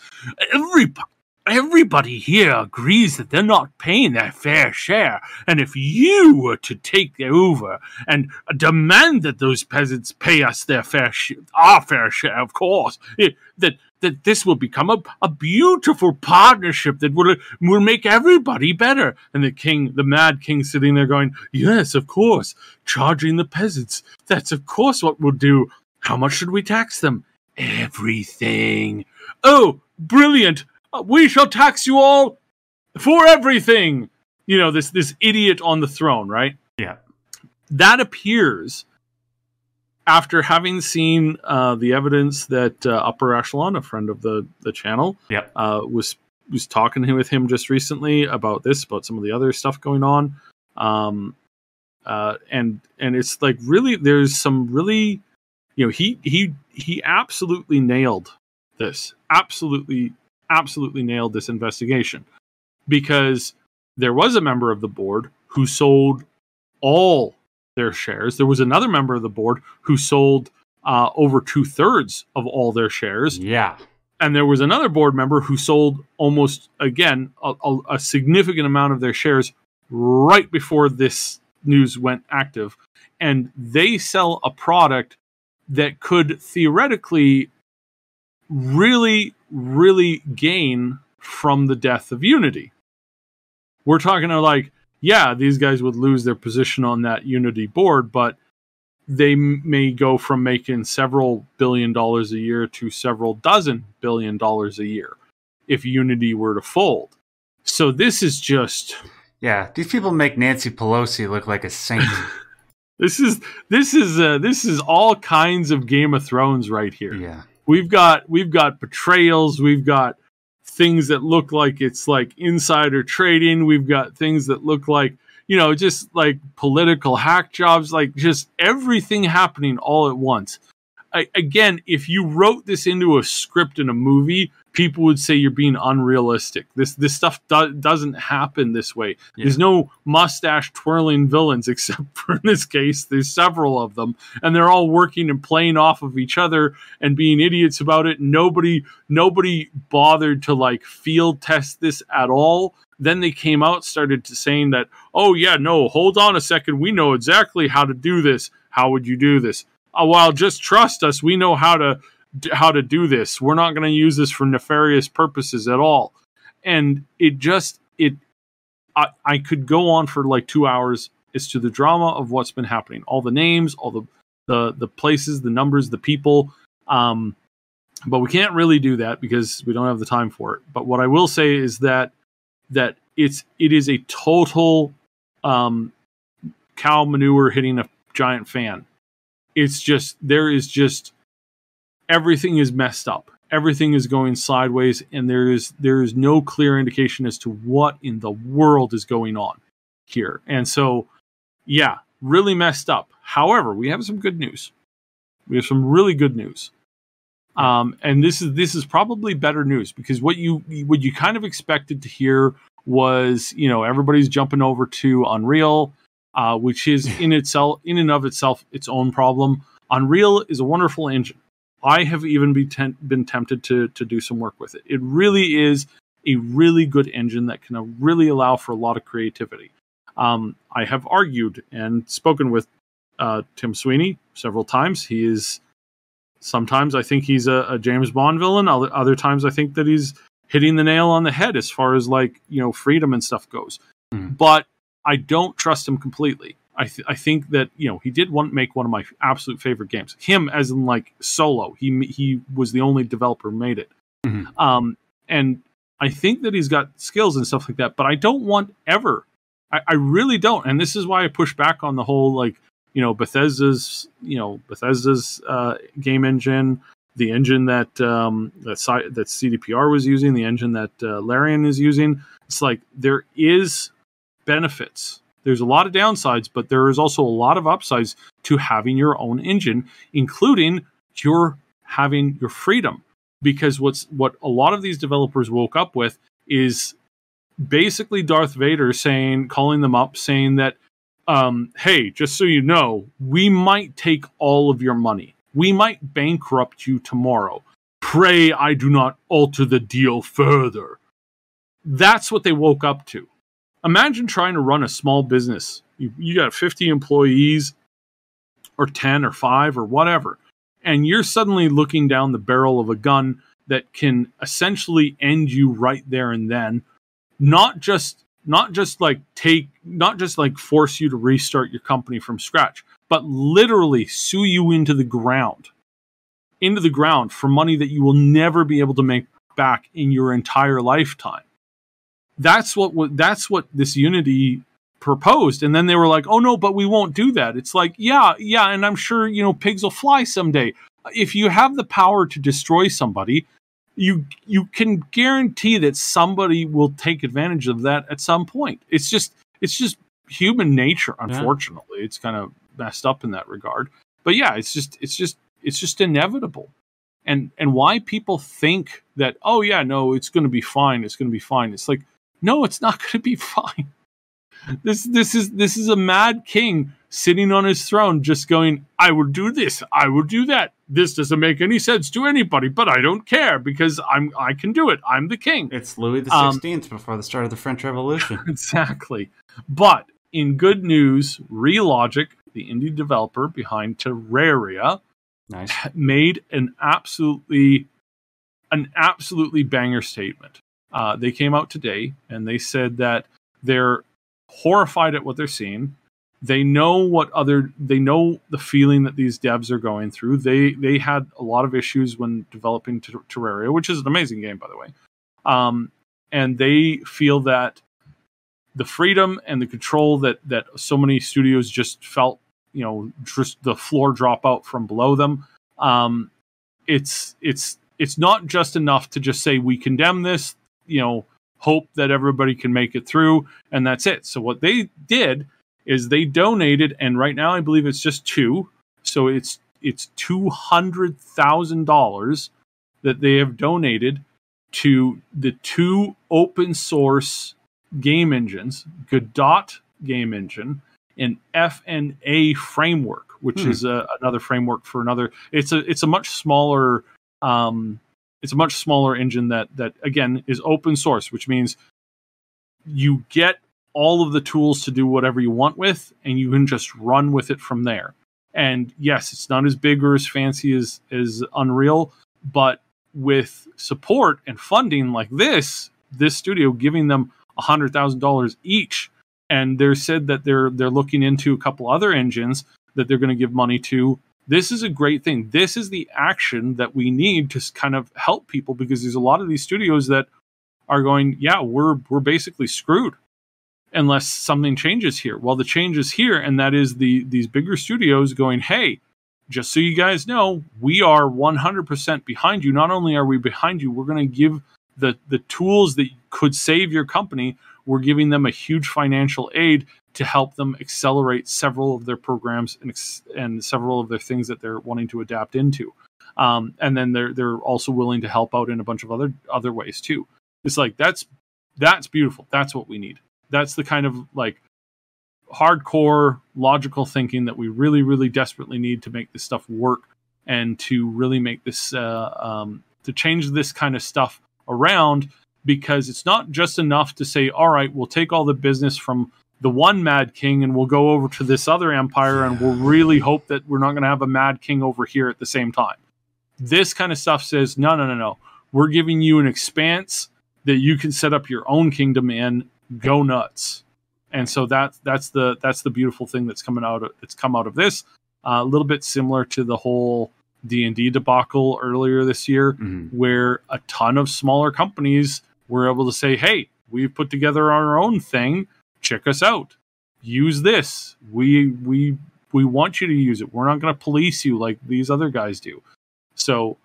Everybody." Everybody here agrees that they're not paying their fair share, and if you were to take over and demand that those peasants pay us their fair sh- our fair share, of course, it, that that this will become a, a beautiful partnership that will will make everybody better. And the king, the mad king, sitting there going, "Yes, of course, charging the peasants. That's of course what we'll do. How much should we tax them? Everything. Oh, brilliant! Uh, we shall tax you all for everything." You know this this idiot on the throne, right? Yeah. that appears after having seen uh, the evidence that uh, Upper Echelon, a friend of the the channel, Yep. uh, was was talking with him just recently about this, about some of the other stuff going on, um, uh, and and it's like really there's some really, you know, he he he absolutely nailed this, absolutely absolutely nailed this investigation. Because there was a member of the board who sold all their shares. There was another member of the board who sold uh, over two thirds of all their shares, Yeah. and there was another board member who sold almost again a, a, a significant amount of their shares right before this news went active, and they sell a product that could theoretically really, really gain from the death of Unity. We're talking about like, yeah, these guys would lose their position on that Unity board, but they m- may go from making several billion dollars a year to several dozen billion dollars a year if Unity were to fold. So this is just Yeah. These people make Nancy Pelosi look like a saint. this is this is uh, this is all kinds of Game of Thrones right here. yeah. we've got we've got betrayals we've got things that look like it's like insider trading. We've got things that look like you know just like political hack jobs like just everything happening all at once. I, again if you wrote this into a script in a movie people would say you're being unrealistic this this stuff do- doesn't happen this way Yeah. there's no mustache twirling villains except for in this case there's several of them and they're all working and playing off of each other and being idiots about it. Nobody nobody bothered to like field test this at all. Then they came out started to saying that, "Oh yeah, no, hold on a second. We know exactly how to do this. How would you do this?" Uh, oh, well, just trust us. We know how to how to do this. We're not going to use this for nefarious purposes at all. And it just it I, I could go on for like 2 hours as to the drama of what's been happening. All the names, all the the the places, the numbers, the people. Um, but we can't really do that because we don't have the time for it. But what I will say is that that it's it is a total um, cow manure hitting a giant fan. It's just there is just everything is messed up. Everything is going sideways, and there is there is no clear indication as to what in the world is going on here. And so, yeah, really messed up. However, we have some good news. We have some really good news. Um, and this is this is probably better news because what you what you kind of expected to hear was you know everybody's jumping over to Unreal, uh, which is in itself in and of itself its own problem. Unreal is a wonderful engine. I have even be tem- been tempted to to do some work with it. It really is a really good engine that can really allow for a lot of creativity. Um, I have argued and spoken with uh, Tim Sweeney several times. He is sometimes I think he's a, a, James Bond villain. Other, other times I think that he's hitting the nail on the head as far as like you know freedom and stuff goes. Mm. But I don't trust him completely. I, th- I think that you know he did want make one of my absolute favorite games. Him as in like solo. He he was the only developer who made it. Mm-hmm. Um, and I think that he's got skills and stuff like that. But I don't want ever. I, I really don't. And this is why I push back on the whole like you know Bethesda's you know Bethesda's uh, game engine, the engine that um, that that CDPR was using, the engine that uh, Larian is using. It's like there is benefits. There's a lot of downsides, but there is also a lot of upsides to having your own engine, including your having your freedom. Because what's what a lot of these developers woke up with is basically Darth Vader saying, calling them up, saying that um, hey, just so you know, we might take all of your money. We might bankrupt you tomorrow. Pray I do not alter the deal further. That's what they woke up to. Imagine trying to run a small business. You, you got 50 employees, or 10 or 5 or whatever, and you're suddenly looking down the barrel of a gun that can essentially end you right there and then, not just not just like take not just like force you to restart your company from scratch but literally sue you into the ground. Into the ground for money that you will never be able to make back in your entire lifetime that's what that's what this unity proposed and then they were like oh no but we won't do that it's like yeah yeah and i'm sure you know pigs will fly someday if you have the power to destroy somebody you you can guarantee that somebody will take advantage of that at some point. It's just it's just human nature. Unfortunately, yeah. it's kind of messed up in that regard. But yeah, it's just it's just it's just inevitable. And and why people think that oh yeah no it's going to be fine it's going to be fine. It's like no it's not going to be fine. This this is this is a mad king sitting on his throne just going I will do this I will do that this doesn't make any sense to anybody, but I don't care because I'm I can do it. I'm the king. It's Louis the um, Sixteenth um, before the start of the French Revolution. exactly. But in good news, Relogic, the indie developer behind Terraria, nice. made an absolutely an absolutely banger statement. Uh, they came out today and they said that they're horrified at what they're seeing. They know what other they know the feeling that these devs are going through. They they had a lot of issues when developing terraria which is an amazing game by the way. Um, and they feel that the freedom and the control that that so many studios just felt you know just the floor drop out from below them um, it's it's it's not just enough to just say we condemn this you know hope that everybody can make it through and that's it so what they did is they donated, and right now I believe it's just two. So it's it's two hundred thousand dollars that they have donated to the two open source game engines, Godot game engine and FNA framework, which hmm. is a, another framework for another. It's a it's a much smaller um, it's a much smaller engine that that again is open source, which means you get all of the tools to do whatever you want with, and you can just run with it from there. And yes, it's not as big or as fancy as, as Unreal, but with support and funding like this, this studio giving them $100,000 each. And they're said that they're they're looking into a couple other engines that they're going to give money to. This is a great thing. This is the action that we need to kind of help people because there's a lot of these studios that are going, yeah, we're we're basically screwed unless something changes here. Well, the change is here, and that is the these bigger studios going, hey, just so you guys know, we are 100% behind you. Not only are we behind you, we're going to give the the tools that could save your company. We're giving them a huge financial aid to help them accelerate several of their programs and, and several of their things that they're wanting to adapt into. Um, and then they're they're also willing to help out in a bunch of other other ways too. It's like that's that's beautiful. That's what we need that's the kind of like hardcore logical thinking that we really really desperately need to make this stuff work and to really make this uh, um, to change this kind of stuff around because it's not just enough to say, all right, we'll take all the business from the one Mad King and we'll go over to this other empire and we'll really hope that we're not going to have a Mad King over here at the same time. This kind of stuff says, no, no, no, no. We're giving you an expanse that you can set up your own kingdom in. Go nuts. And so that that's the that's the beautiful thing that's coming out of it's come out of this. Uh, a little bit similar to the whole D and D debacle earlier this year, Mhm. where a ton of smaller companies were able to say, "Hey, we've put together our own thing. Check us out. Use this. We we we want you to use it. We're not going to police you like these other guys do." So,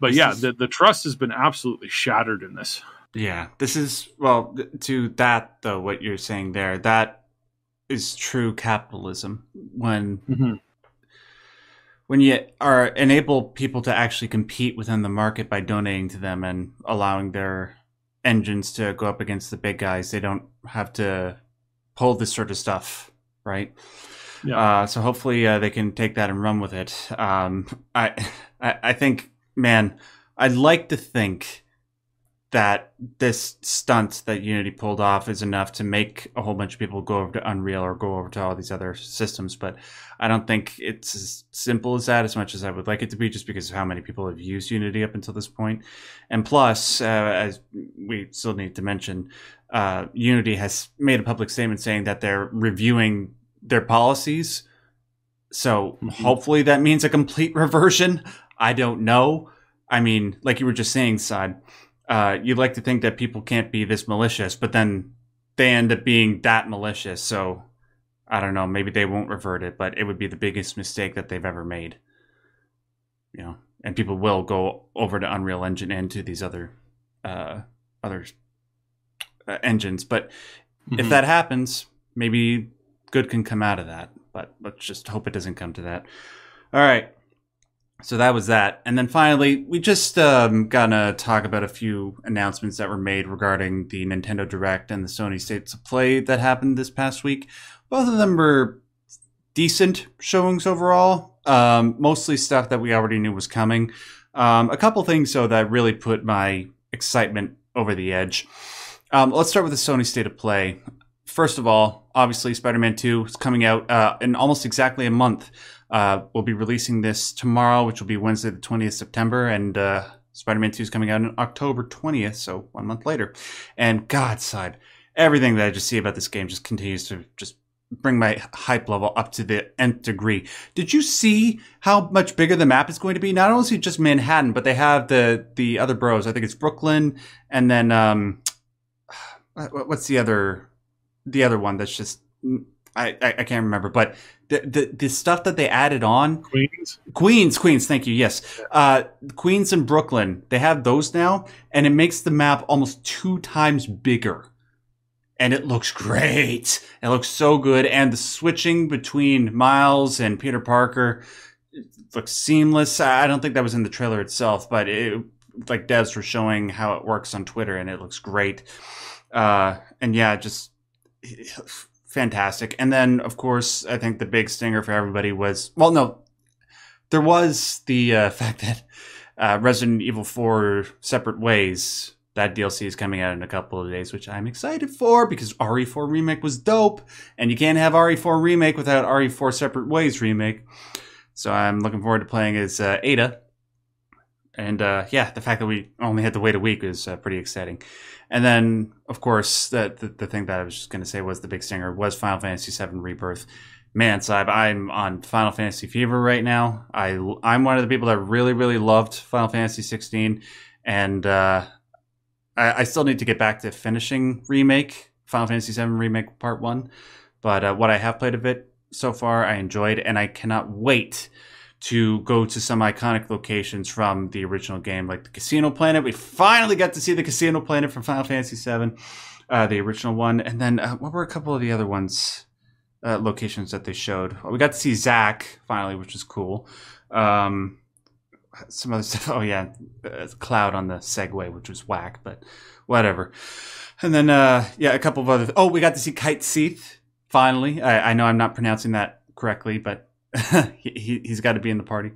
but This yeah, is- the the trust has been absolutely shattered in this. Yeah, this is well to that though. What you're saying there, that is true capitalism. When Mhm. when you are enable people to actually compete within the market by donating to them and allowing their engines to go up against the big guys, they don't have to pull this sort of stuff, right? Yeah. Uh, so hopefully uh, they can take that and run with it. Um, I, I I think, man, I'd like to think that this stunt that Unity pulled off is enough to make a whole bunch of people go over to Unreal or go over to all these other systems. But I don't think it's as simple as that, as much as I would like it to be, just because of how many people have used Unity up until this point. And plus, uh, as we still need to mention, uh, Unity has made a public statement saying that they're reviewing their policies. So Mhm. hopefully that means a complete reversion. I don't know. I mean, like you were just saying, Syb, uh, you'd like to think that people can't be this malicious, but then they end up being that malicious. So I don't know. Maybe they won't revert it, but it would be the biggest mistake that they've ever made. You know, and people will go over to Unreal Engine and to these other uh, other uh, engines. But if Mhm. that happens, maybe good can come out of that. But let's just hope it doesn't come to that. All right. So that was that. And then finally, we just um, gonna talk about a few announcements that were made regarding the Nintendo Direct and the Sony States of Play that happened this past week. Both of them were decent showings overall. Um, mostly stuff that we already knew was coming. Um, a couple things, though, that really put my excitement over the edge. Um, let's start with the Sony State of Play. First of all, obviously, Spider Man 2 is coming out uh, in almost exactly a month. Uh, we'll be releasing this tomorrow, which will be Wednesday, the 20th of September, and uh, Spider Man 2 is coming out on October 20th, so one month later. And God Syb, everything that I just see about this game just continues to just bring my hype level up to the nth degree. Did you see how much bigger the map is going to be? Not only is it just Manhattan, but they have the the other boroughs. I think it's Brooklyn, and then um, what's the other the other one that's just I, I, I can't remember, but the, the the stuff that they added on Queens. Queens, Queens, thank you. Yes. Uh, Queens and Brooklyn, they have those now, and it makes the map almost two times bigger. And it looks great. It looks so good. And the switching between Miles and Peter Parker looks seamless. I don't think that was in the trailer itself, but it, like devs were showing how it works on Twitter, and it looks great. Uh, and yeah, just fantastic. And then, of course, I think the big stinger for everybody was well, no, there was the uh, fact that uh, Resident Evil 4 Separate Ways, that DLC is coming out in a couple of days, which I'm excited for because RE4 Remake was dope. And you can't have RE4 Remake without RE4 Separate Ways Remake. So I'm looking forward to playing as uh, Ada. And uh, yeah, the fact that we only had to wait a week is uh, pretty exciting. And then, of course, the, the, the thing that I was just going to say was the big stinger was Final Fantasy VII Rebirth. Man, Syb, I'm on Final Fantasy fever right now. I I'm one of the people that really really loved Final Fantasy 16, and uh, I, I still need to get back to finishing remake Final Fantasy VII Remake Part One. But uh, what I have played of it so far, I enjoyed, and I cannot wait to go to some iconic locations from the original game, like the Casino Planet. We finally got to see the Casino Planet from Final Fantasy VII, uh, the original one, and then uh, what were a couple of the other ones? Uh, locations that they showed. Well, we got to see Zack finally, which was cool. Um, some other stuff. Oh yeah, uh, Cloud on the Segway, which was whack, but whatever. And then uh, yeah, a couple of other. Oh, we got to see Cait Sith finally. I, I know I'm not pronouncing that correctly, but he, he's got to be in the party.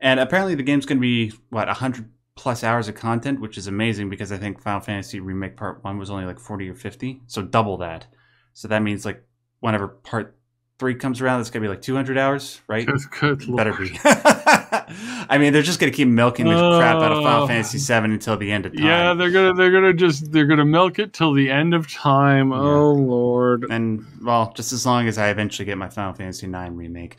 And apparently, the game's going to be what 100 plus hours of content, which is amazing because I think Final Fantasy Remake Part One was only like forty or fifty, so double that. So that means like whenever Part Three comes around, it's gonna be like two hundred hours, right? Good, good Better lord. be. I mean, they're just gonna keep milking the crap out of Final Oh. Fantasy Seven until the end of time. Yeah, they're gonna they're gonna just they're gonna milk it till the end of time. Oh lord. and well, just as long as I eventually get my Final Fantasy IX remake.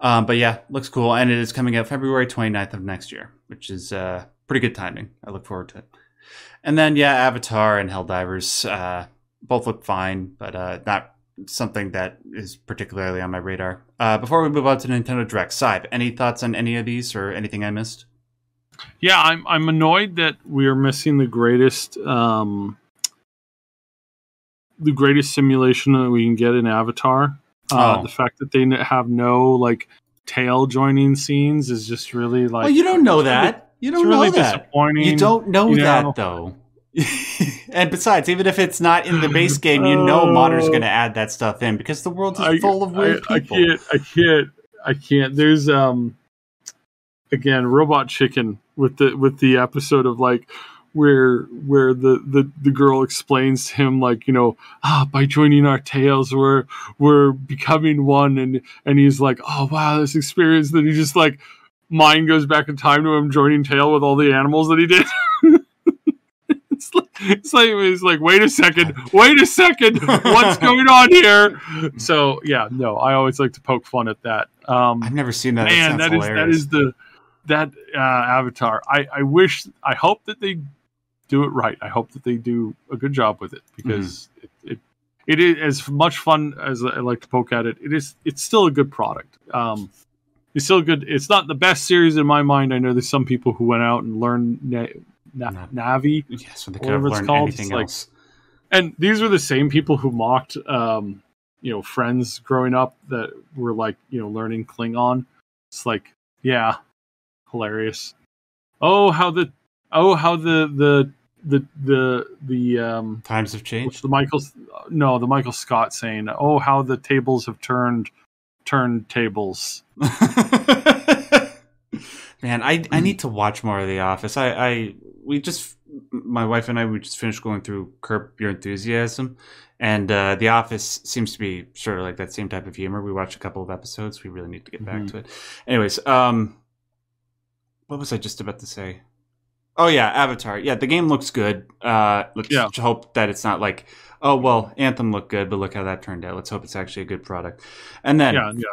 Um, but yeah, looks cool, and it is coming out February 29th of next year, which is uh, pretty good timing. I look forward to it. And then yeah, Avatar and Helldivers uh, both look fine, but uh, not something that is particularly on my radar. Uh, before we move on to Nintendo Direct, Syb, any thoughts on any of these or anything I missed? Yeah, I'm I'm annoyed that we are missing the greatest um the greatest simulation that we can get in Avatar. Uh, Oh. The fact that they have no like tail joining scenes is just really like well, you don't know really- that. You don't really know that. disappointing. You don't know you that though. and besides, even if it's not in the base game, you know Modder's going to add that stuff in because the world is I- full of weird I, people. I can't. I can't. I can't. There's um again Robot Chicken with the with the episode of like where where the the the girl explains to him like you know ah by joining our tails we're we're becoming one and and he's like oh wow this experience that he just like mind goes back in time to him joining tail with all the animals that he did. It's like, it's like like wait a second, wait a second, what's going on here? So yeah, no, I always like to poke fun at that. Um, I've never seen that. man, that is that is the that uh, Avatar. I I wish I hope that they do it right. I hope that they do a good job with it because it, it it is as much fun as I like to poke at it. It is it's still a good product. Um, it's still good. It's not the best series in my mind. I know there's some people who went out and learned Na- Na- No. Na'vi, yes, when they could have whatever it's learned called, anything like- else. and these were the same people who mocked, um, you know, friends growing up that were like, you know, learning Klingon. It's like, yeah, hilarious. Oh, how the, oh, how the the the the the um, Times have changed. the Michael? No, the Michael Scott saying, oh, how the tables have turned, turned tables. Man, I I need to watch more of The Office. I I we just my wife and I we just finished going through Curb Your Enthusiasm, and uh, The Office seems to be sort of like that same type of humor. We watched a couple of episodes. We really need to get back Mhm. to it. Anyways, um, what was I just about to say? Oh yeah, Avatar. Yeah, the game looks good. Uh, let's Yeah. hope that it's not like, oh well, Anthem looked good, but look how that turned out. Let's hope it's actually a good product. And then Yeah, yeah.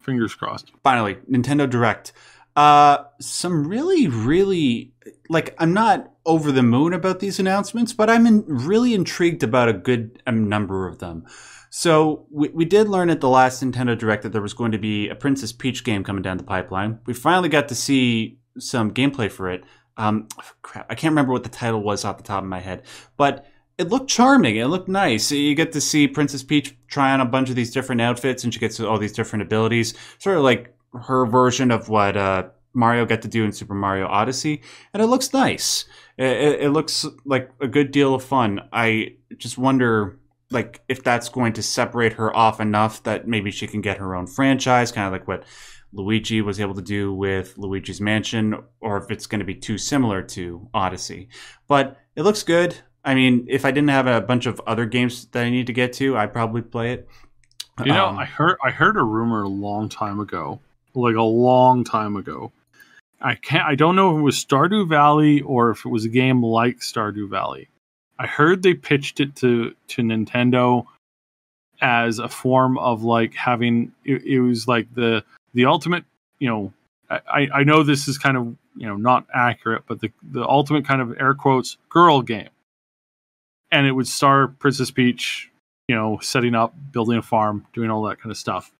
Fingers crossed. finally nintendo direct uh some really really like i'm not over the moon about these announcements but i'm in, really intrigued about a good um, number of them so we, we did learn at the last nintendo direct that there was going to be a princess peach game coming down the pipeline we finally got to see some gameplay for it um crap i can't remember what the title was off the top of my head but it looked charming. It looked nice. You get to see Princess Peach try on a bunch of these different outfits, and she gets all these different abilities. Sort of like her version of what uh, Mario got to do in Super Mario Odyssey, and it looks nice. It, it, looks like a good deal of fun. I just wonder, like, if that's going to separate her off enough that maybe she can get her own franchise, kind of like what Luigi was able to do with Luigi's Mansion, or if it's going to be too similar to Odyssey. But it looks good. I mean, if I didn't have a bunch of other games that I need to get to, I'd probably play it. You know, Um, I heard I heard a rumor a long time ago, like a long time ago. I can't. I don't know if it was Stardew Valley or if it was a game like Stardew Valley. I heard they pitched it to to Nintendo as a form of like having. It, it was like the the ultimate. You know, I I know this is kind of you know not accurate, but the the ultimate kind of air quotes girl game. And it would star Princess Peach you know, setting up, building a farm, doing all that kind of stuff.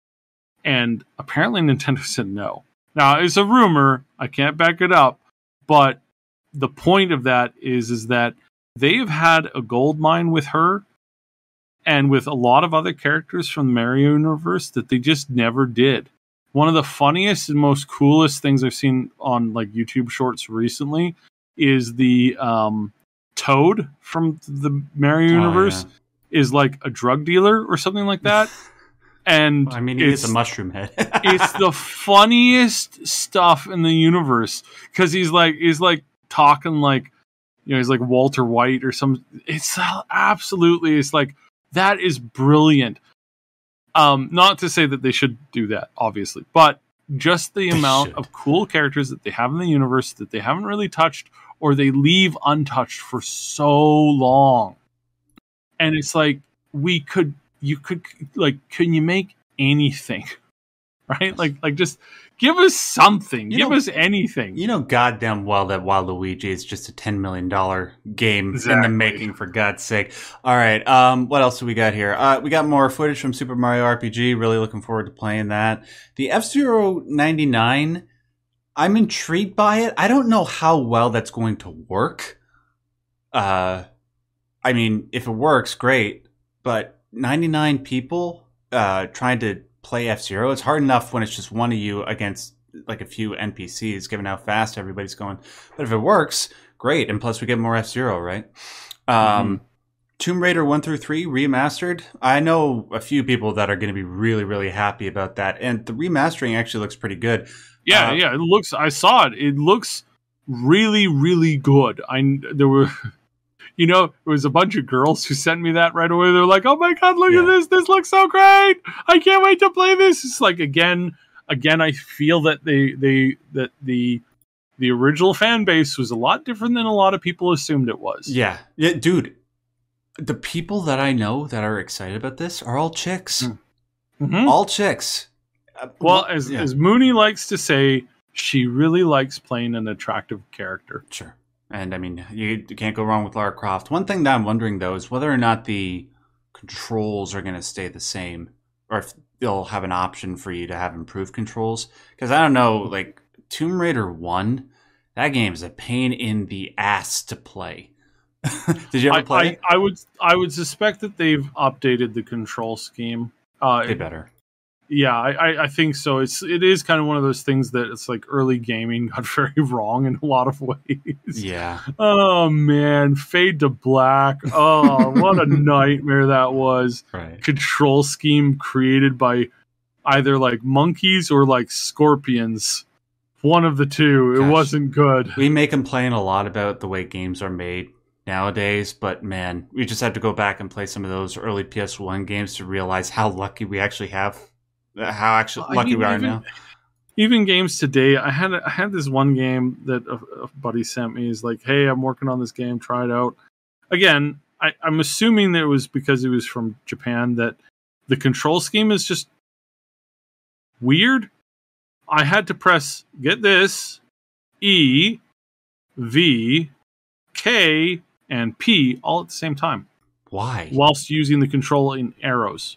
And apparently Nintendo said no. Now, it's a rumor, I can't back it up, but the point of that is is that they've had a gold mine with her and with a lot of other characters from the Mario universe that they just never did. One of the funniest and most coolest things I've seen on like YouTube shorts recently is the um Toad from the Mario oh, universe is like a drug dealer or something like that. And yeah. I mean, it's, a mushroom head. it's the funniest stuff in the universe because he's like he's like talking like you know he's like Walter White or some. It's absolutely it's like that is brilliant. Um, not to say that they should do that, obviously, but just the They amount should. of cool characters that they have in the universe that they haven't really touched or they leave untouched for so long. And it's like we could you could like can you make anything? Right? Like like just give us something. You give know- us anything. You know goddamn well that Waluigi is just a ten million dollar game in the making, for God's sake. All right, um, what else do we got here? Uh, we got more footage from Super Mario RPG. Really looking forward to playing that. The F Zero ninety nine. I'm intrigued by it. I don't know how well that's going to work. Uh, I mean, if it works, great. But 99 people uh, trying to play F Zero, it's hard enough when it's just one of you against like a few NPCs, given how fast everybody's going. But if it works, great. And plus, we get more F Zero, right? Um, Tomb Raider 1 through 3 remastered. I know a few people that are going to be really, really happy about that. And the remastering actually looks pretty good. Yeah, Uh, yeah. It looks. I saw it. It looks really, really good. I there were, you know, it was a bunch of girls who sent me that right away. They're like, "Oh my god, look Yeah. at this! This looks so great! I can't wait to play this." It's like again, again. I feel that they they that the the original fan base was a lot different than a lot of people assumed it was. Yeah. Yeah, dude. The people that I know that are excited about this are all chicks. Mm. Mhm. All chicks. Uh, Well, as yeah, as Mooney likes to say, she really likes playing an attractive character. sure. And I mean, you, you can't go wrong with Lara Croft. One thing that I'm wondering though is whether or not the controls are going to stay the same, or if they'll have an option for you to have improved controls. Because I don't know, like Tomb Raider One, that game is a pain in the ass to play. Did you ever I, play? I, it? I would I would suspect that they've updated the control scheme. Uh, They better. Yeah, I, I, think so. It's it is kind of one of those things that it's like early gaming got very wrong in a lot of ways. Yeah. Oh man, fade to black. Oh, what a nightmare that was. Right. Control scheme created by either like monkeys or like scorpions. One of the two. It wasn't good. We may complain a lot about the way games are made nowadays, but man, we just have to go back and play some of those early PS1 games to realize how lucky we actually have, how actually lucky we are now. even games today i had i had this one game that a, a buddy sent me. Is like hey i'm working on this game. Try it out. Again I, i'm assuming that it was because it was from japan that the control scheme is just weird. I had to press get this e v k and p all at the same time Why? whilst using the control in arrows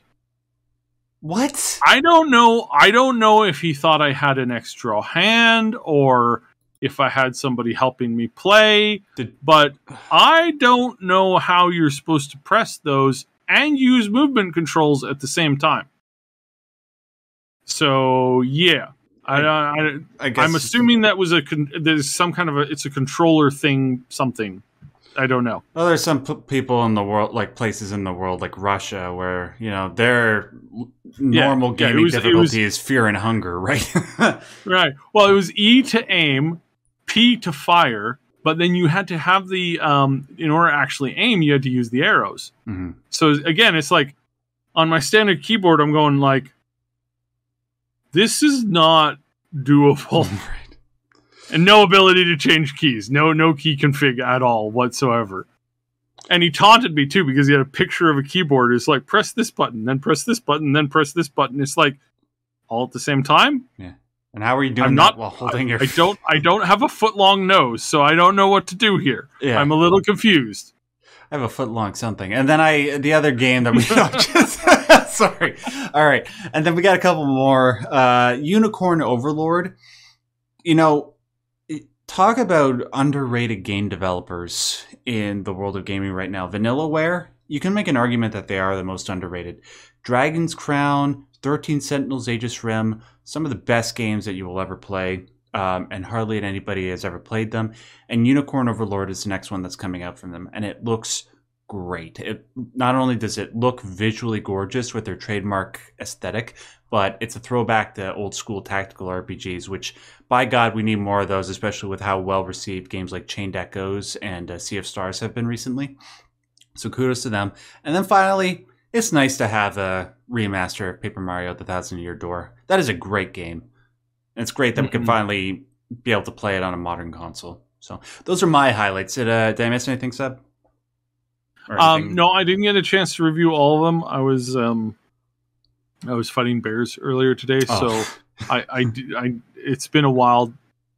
What? I don't know. I don't know if he thought I had an extra hand or if I had somebody helping me play, Did- but I don't know how you're supposed to press those and use movement controls at the same time. So yeah, I, I, I guess I'm assuming that was a con- there's some kind of a it's a controller thing something. I don't know. Well, there's some p- people in the world, like places in the world, like Russia, where you know their normal yeah, gaming was- difficulty was- is fear and hunger, right? Right. Well, it was E to aim, P to fire, but then you had to have the um in order to actually aim, you had to use the arrows. Mhm. So again, it's like on my standard keyboard, I'm going like, this is not doable. and no ability to change keys, no no key config at all whatsoever. And he taunted me too because he had a picture of a keyboard. It's like press this button, then press this button, then press this button. It's like all at the same time. Yeah. And how are you doing I'm that not while holding your? I don't I don't have a foot long nose, so I don't know what to do here. Yeah. I'm a little confused. I have a foot long something. And then I, the other game that we just, sorry. All right. And then we got a couple more. Uh, Unicorn Overlord. You know, talk about underrated game developers in the world of gaming right now. Vanillaware, you can make an argument that they are the most underrated. Dragon's Crown, 13 Sentinels, Aegis Rim, some of the best games that you will ever play. Um, and hardly anybody has ever played them. And Unicorn Overlord is the next one that's coming out from them, and it looks great. It not only does it look visually gorgeous with their trademark aesthetic, but it's a throwback to old school tactical RPGs, which by God, we need more of those, especially with how well received games like Chained Echoes and uh, Sea of Stars have been recently. So kudos to them. And then finally, it's nice to have a remaster of Paper Mario: The Thousand Year Door. That is a great game. And it's great that mm-hmm. we can finally be able to play it on a modern console. So those are my highlights. Did, uh, did I miss anything, Syb? Um, no, I didn't get a chance to review all of them. I was um, I was fighting bears earlier today, oh. so I, I, I, it's been a wild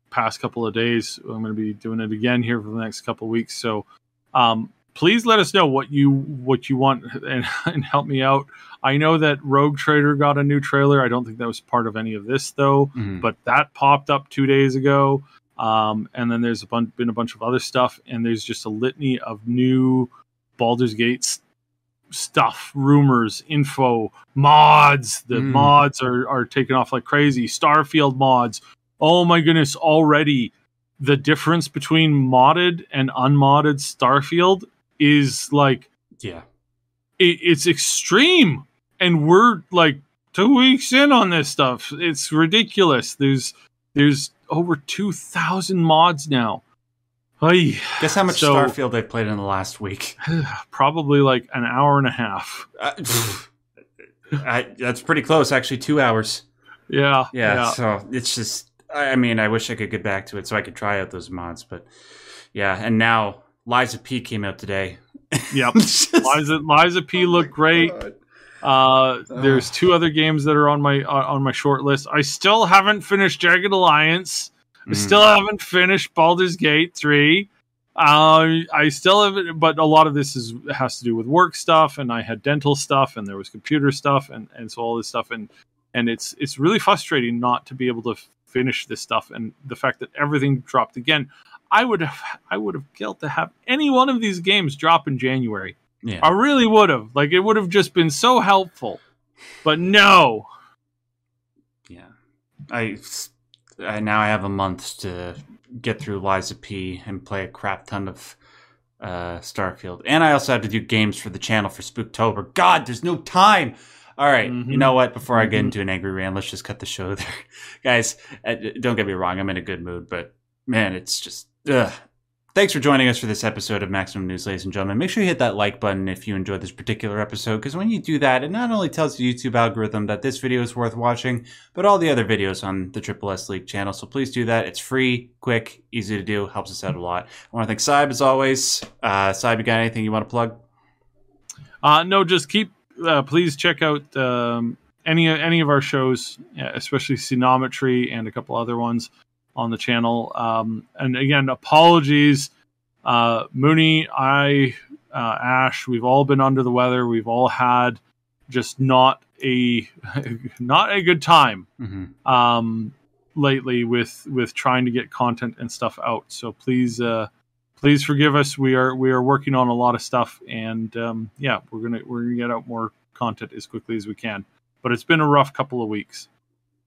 past couple of days. I'm going to be doing it again here for the next couple of weeks. So, um, please let us know what you what you want and, and help me out. I know that Rogue Trader got a new trailer. I don't think that was part of any of this though, mm-hmm. but that popped up two days ago. Um, and then there's a bun- been a bunch of other stuff, and there's just a litany of new Baldur's Gate stuff, rumors, info, mods. The mm. mods are are taking off like crazy. Starfield mods. Oh my goodness! Already, the difference between modded and unmodded Starfield is like, yeah, it, it's extreme, and we're like two weeks in on this stuff. It's ridiculous. There's there's over two thousand mods now. Oy. Guess how much so, Starfield I played in the last week? Probably like an hour and a half. Uh, I, that's pretty close, actually. Two hours. Yeah, yeah, yeah. So it's just. I mean, I wish I could get back to it so I could try out those mods, but yeah. And now of P came out today. Yep, just, Lies of P looked great. Uh, there's two other games that are on my uh, on my short list. I still haven't finished Jagged Alliance. I mm. still haven't finished Baldur's Gate 3. Uh, I still have, but a lot of this is has to do with work stuff, and I had dental stuff, and there was computer stuff, and and so all this stuff, and and it's it's really frustrating not to be able to finish this stuff, and the fact that everything dropped again. I would have I would have killed to have any one of these games drop in January. Yeah. I really would have. Like it would have just been so helpful. But no. Yeah. I I now I have a month to get through of P and play a crap ton of uh, Starfield. And I also have to do games for the channel for Spooktober. God, there's no time. All right, mm-hmm. you know what? Before I get mm-hmm. into an angry rant, let's just cut the show there, guys. Uh, don't get me wrong; I'm in a good mood, but man, it's just ugh, Thanks for joining us for this episode of Maximum News, ladies and gentlemen. Make sure you hit that like button if you enjoyed this particular episode, because when you do that, it not only tells the YouTube algorithm that this video is worth watching, but all the other videos on the Triple S League channel. So please do that. It's free, quick, easy to do, helps us out a lot. I want to thank Syb as always. Uh, Syb, you got anything you want to plug? Uh, no, just keep. Uh, please check out um, any any of our shows, especially Sceneometry and a couple other ones on the channel. Um, and again, apologies, uh, Mooney, I, uh, Ash. We've all been under the weather. We've all had just not a not a good time mm-hmm. um, lately with with trying to get content and stuff out. So please. Uh, please forgive us. We are we are working on a lot of stuff, and um, yeah, we're gonna we're gonna get out more content as quickly as we can. But it's been a rough couple of weeks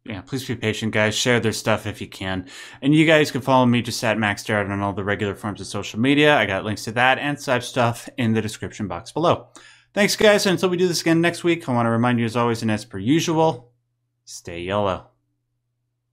yeah, please be patient, guys. Share their stuff if you can. And you guys can follow me just at Max Derrat on all the regular forms of social media. I got links to that and such stuff in the description box below. Thanks, guys. And until we do this again next week, I want to remind you, as always, and as per usual, stay yellow.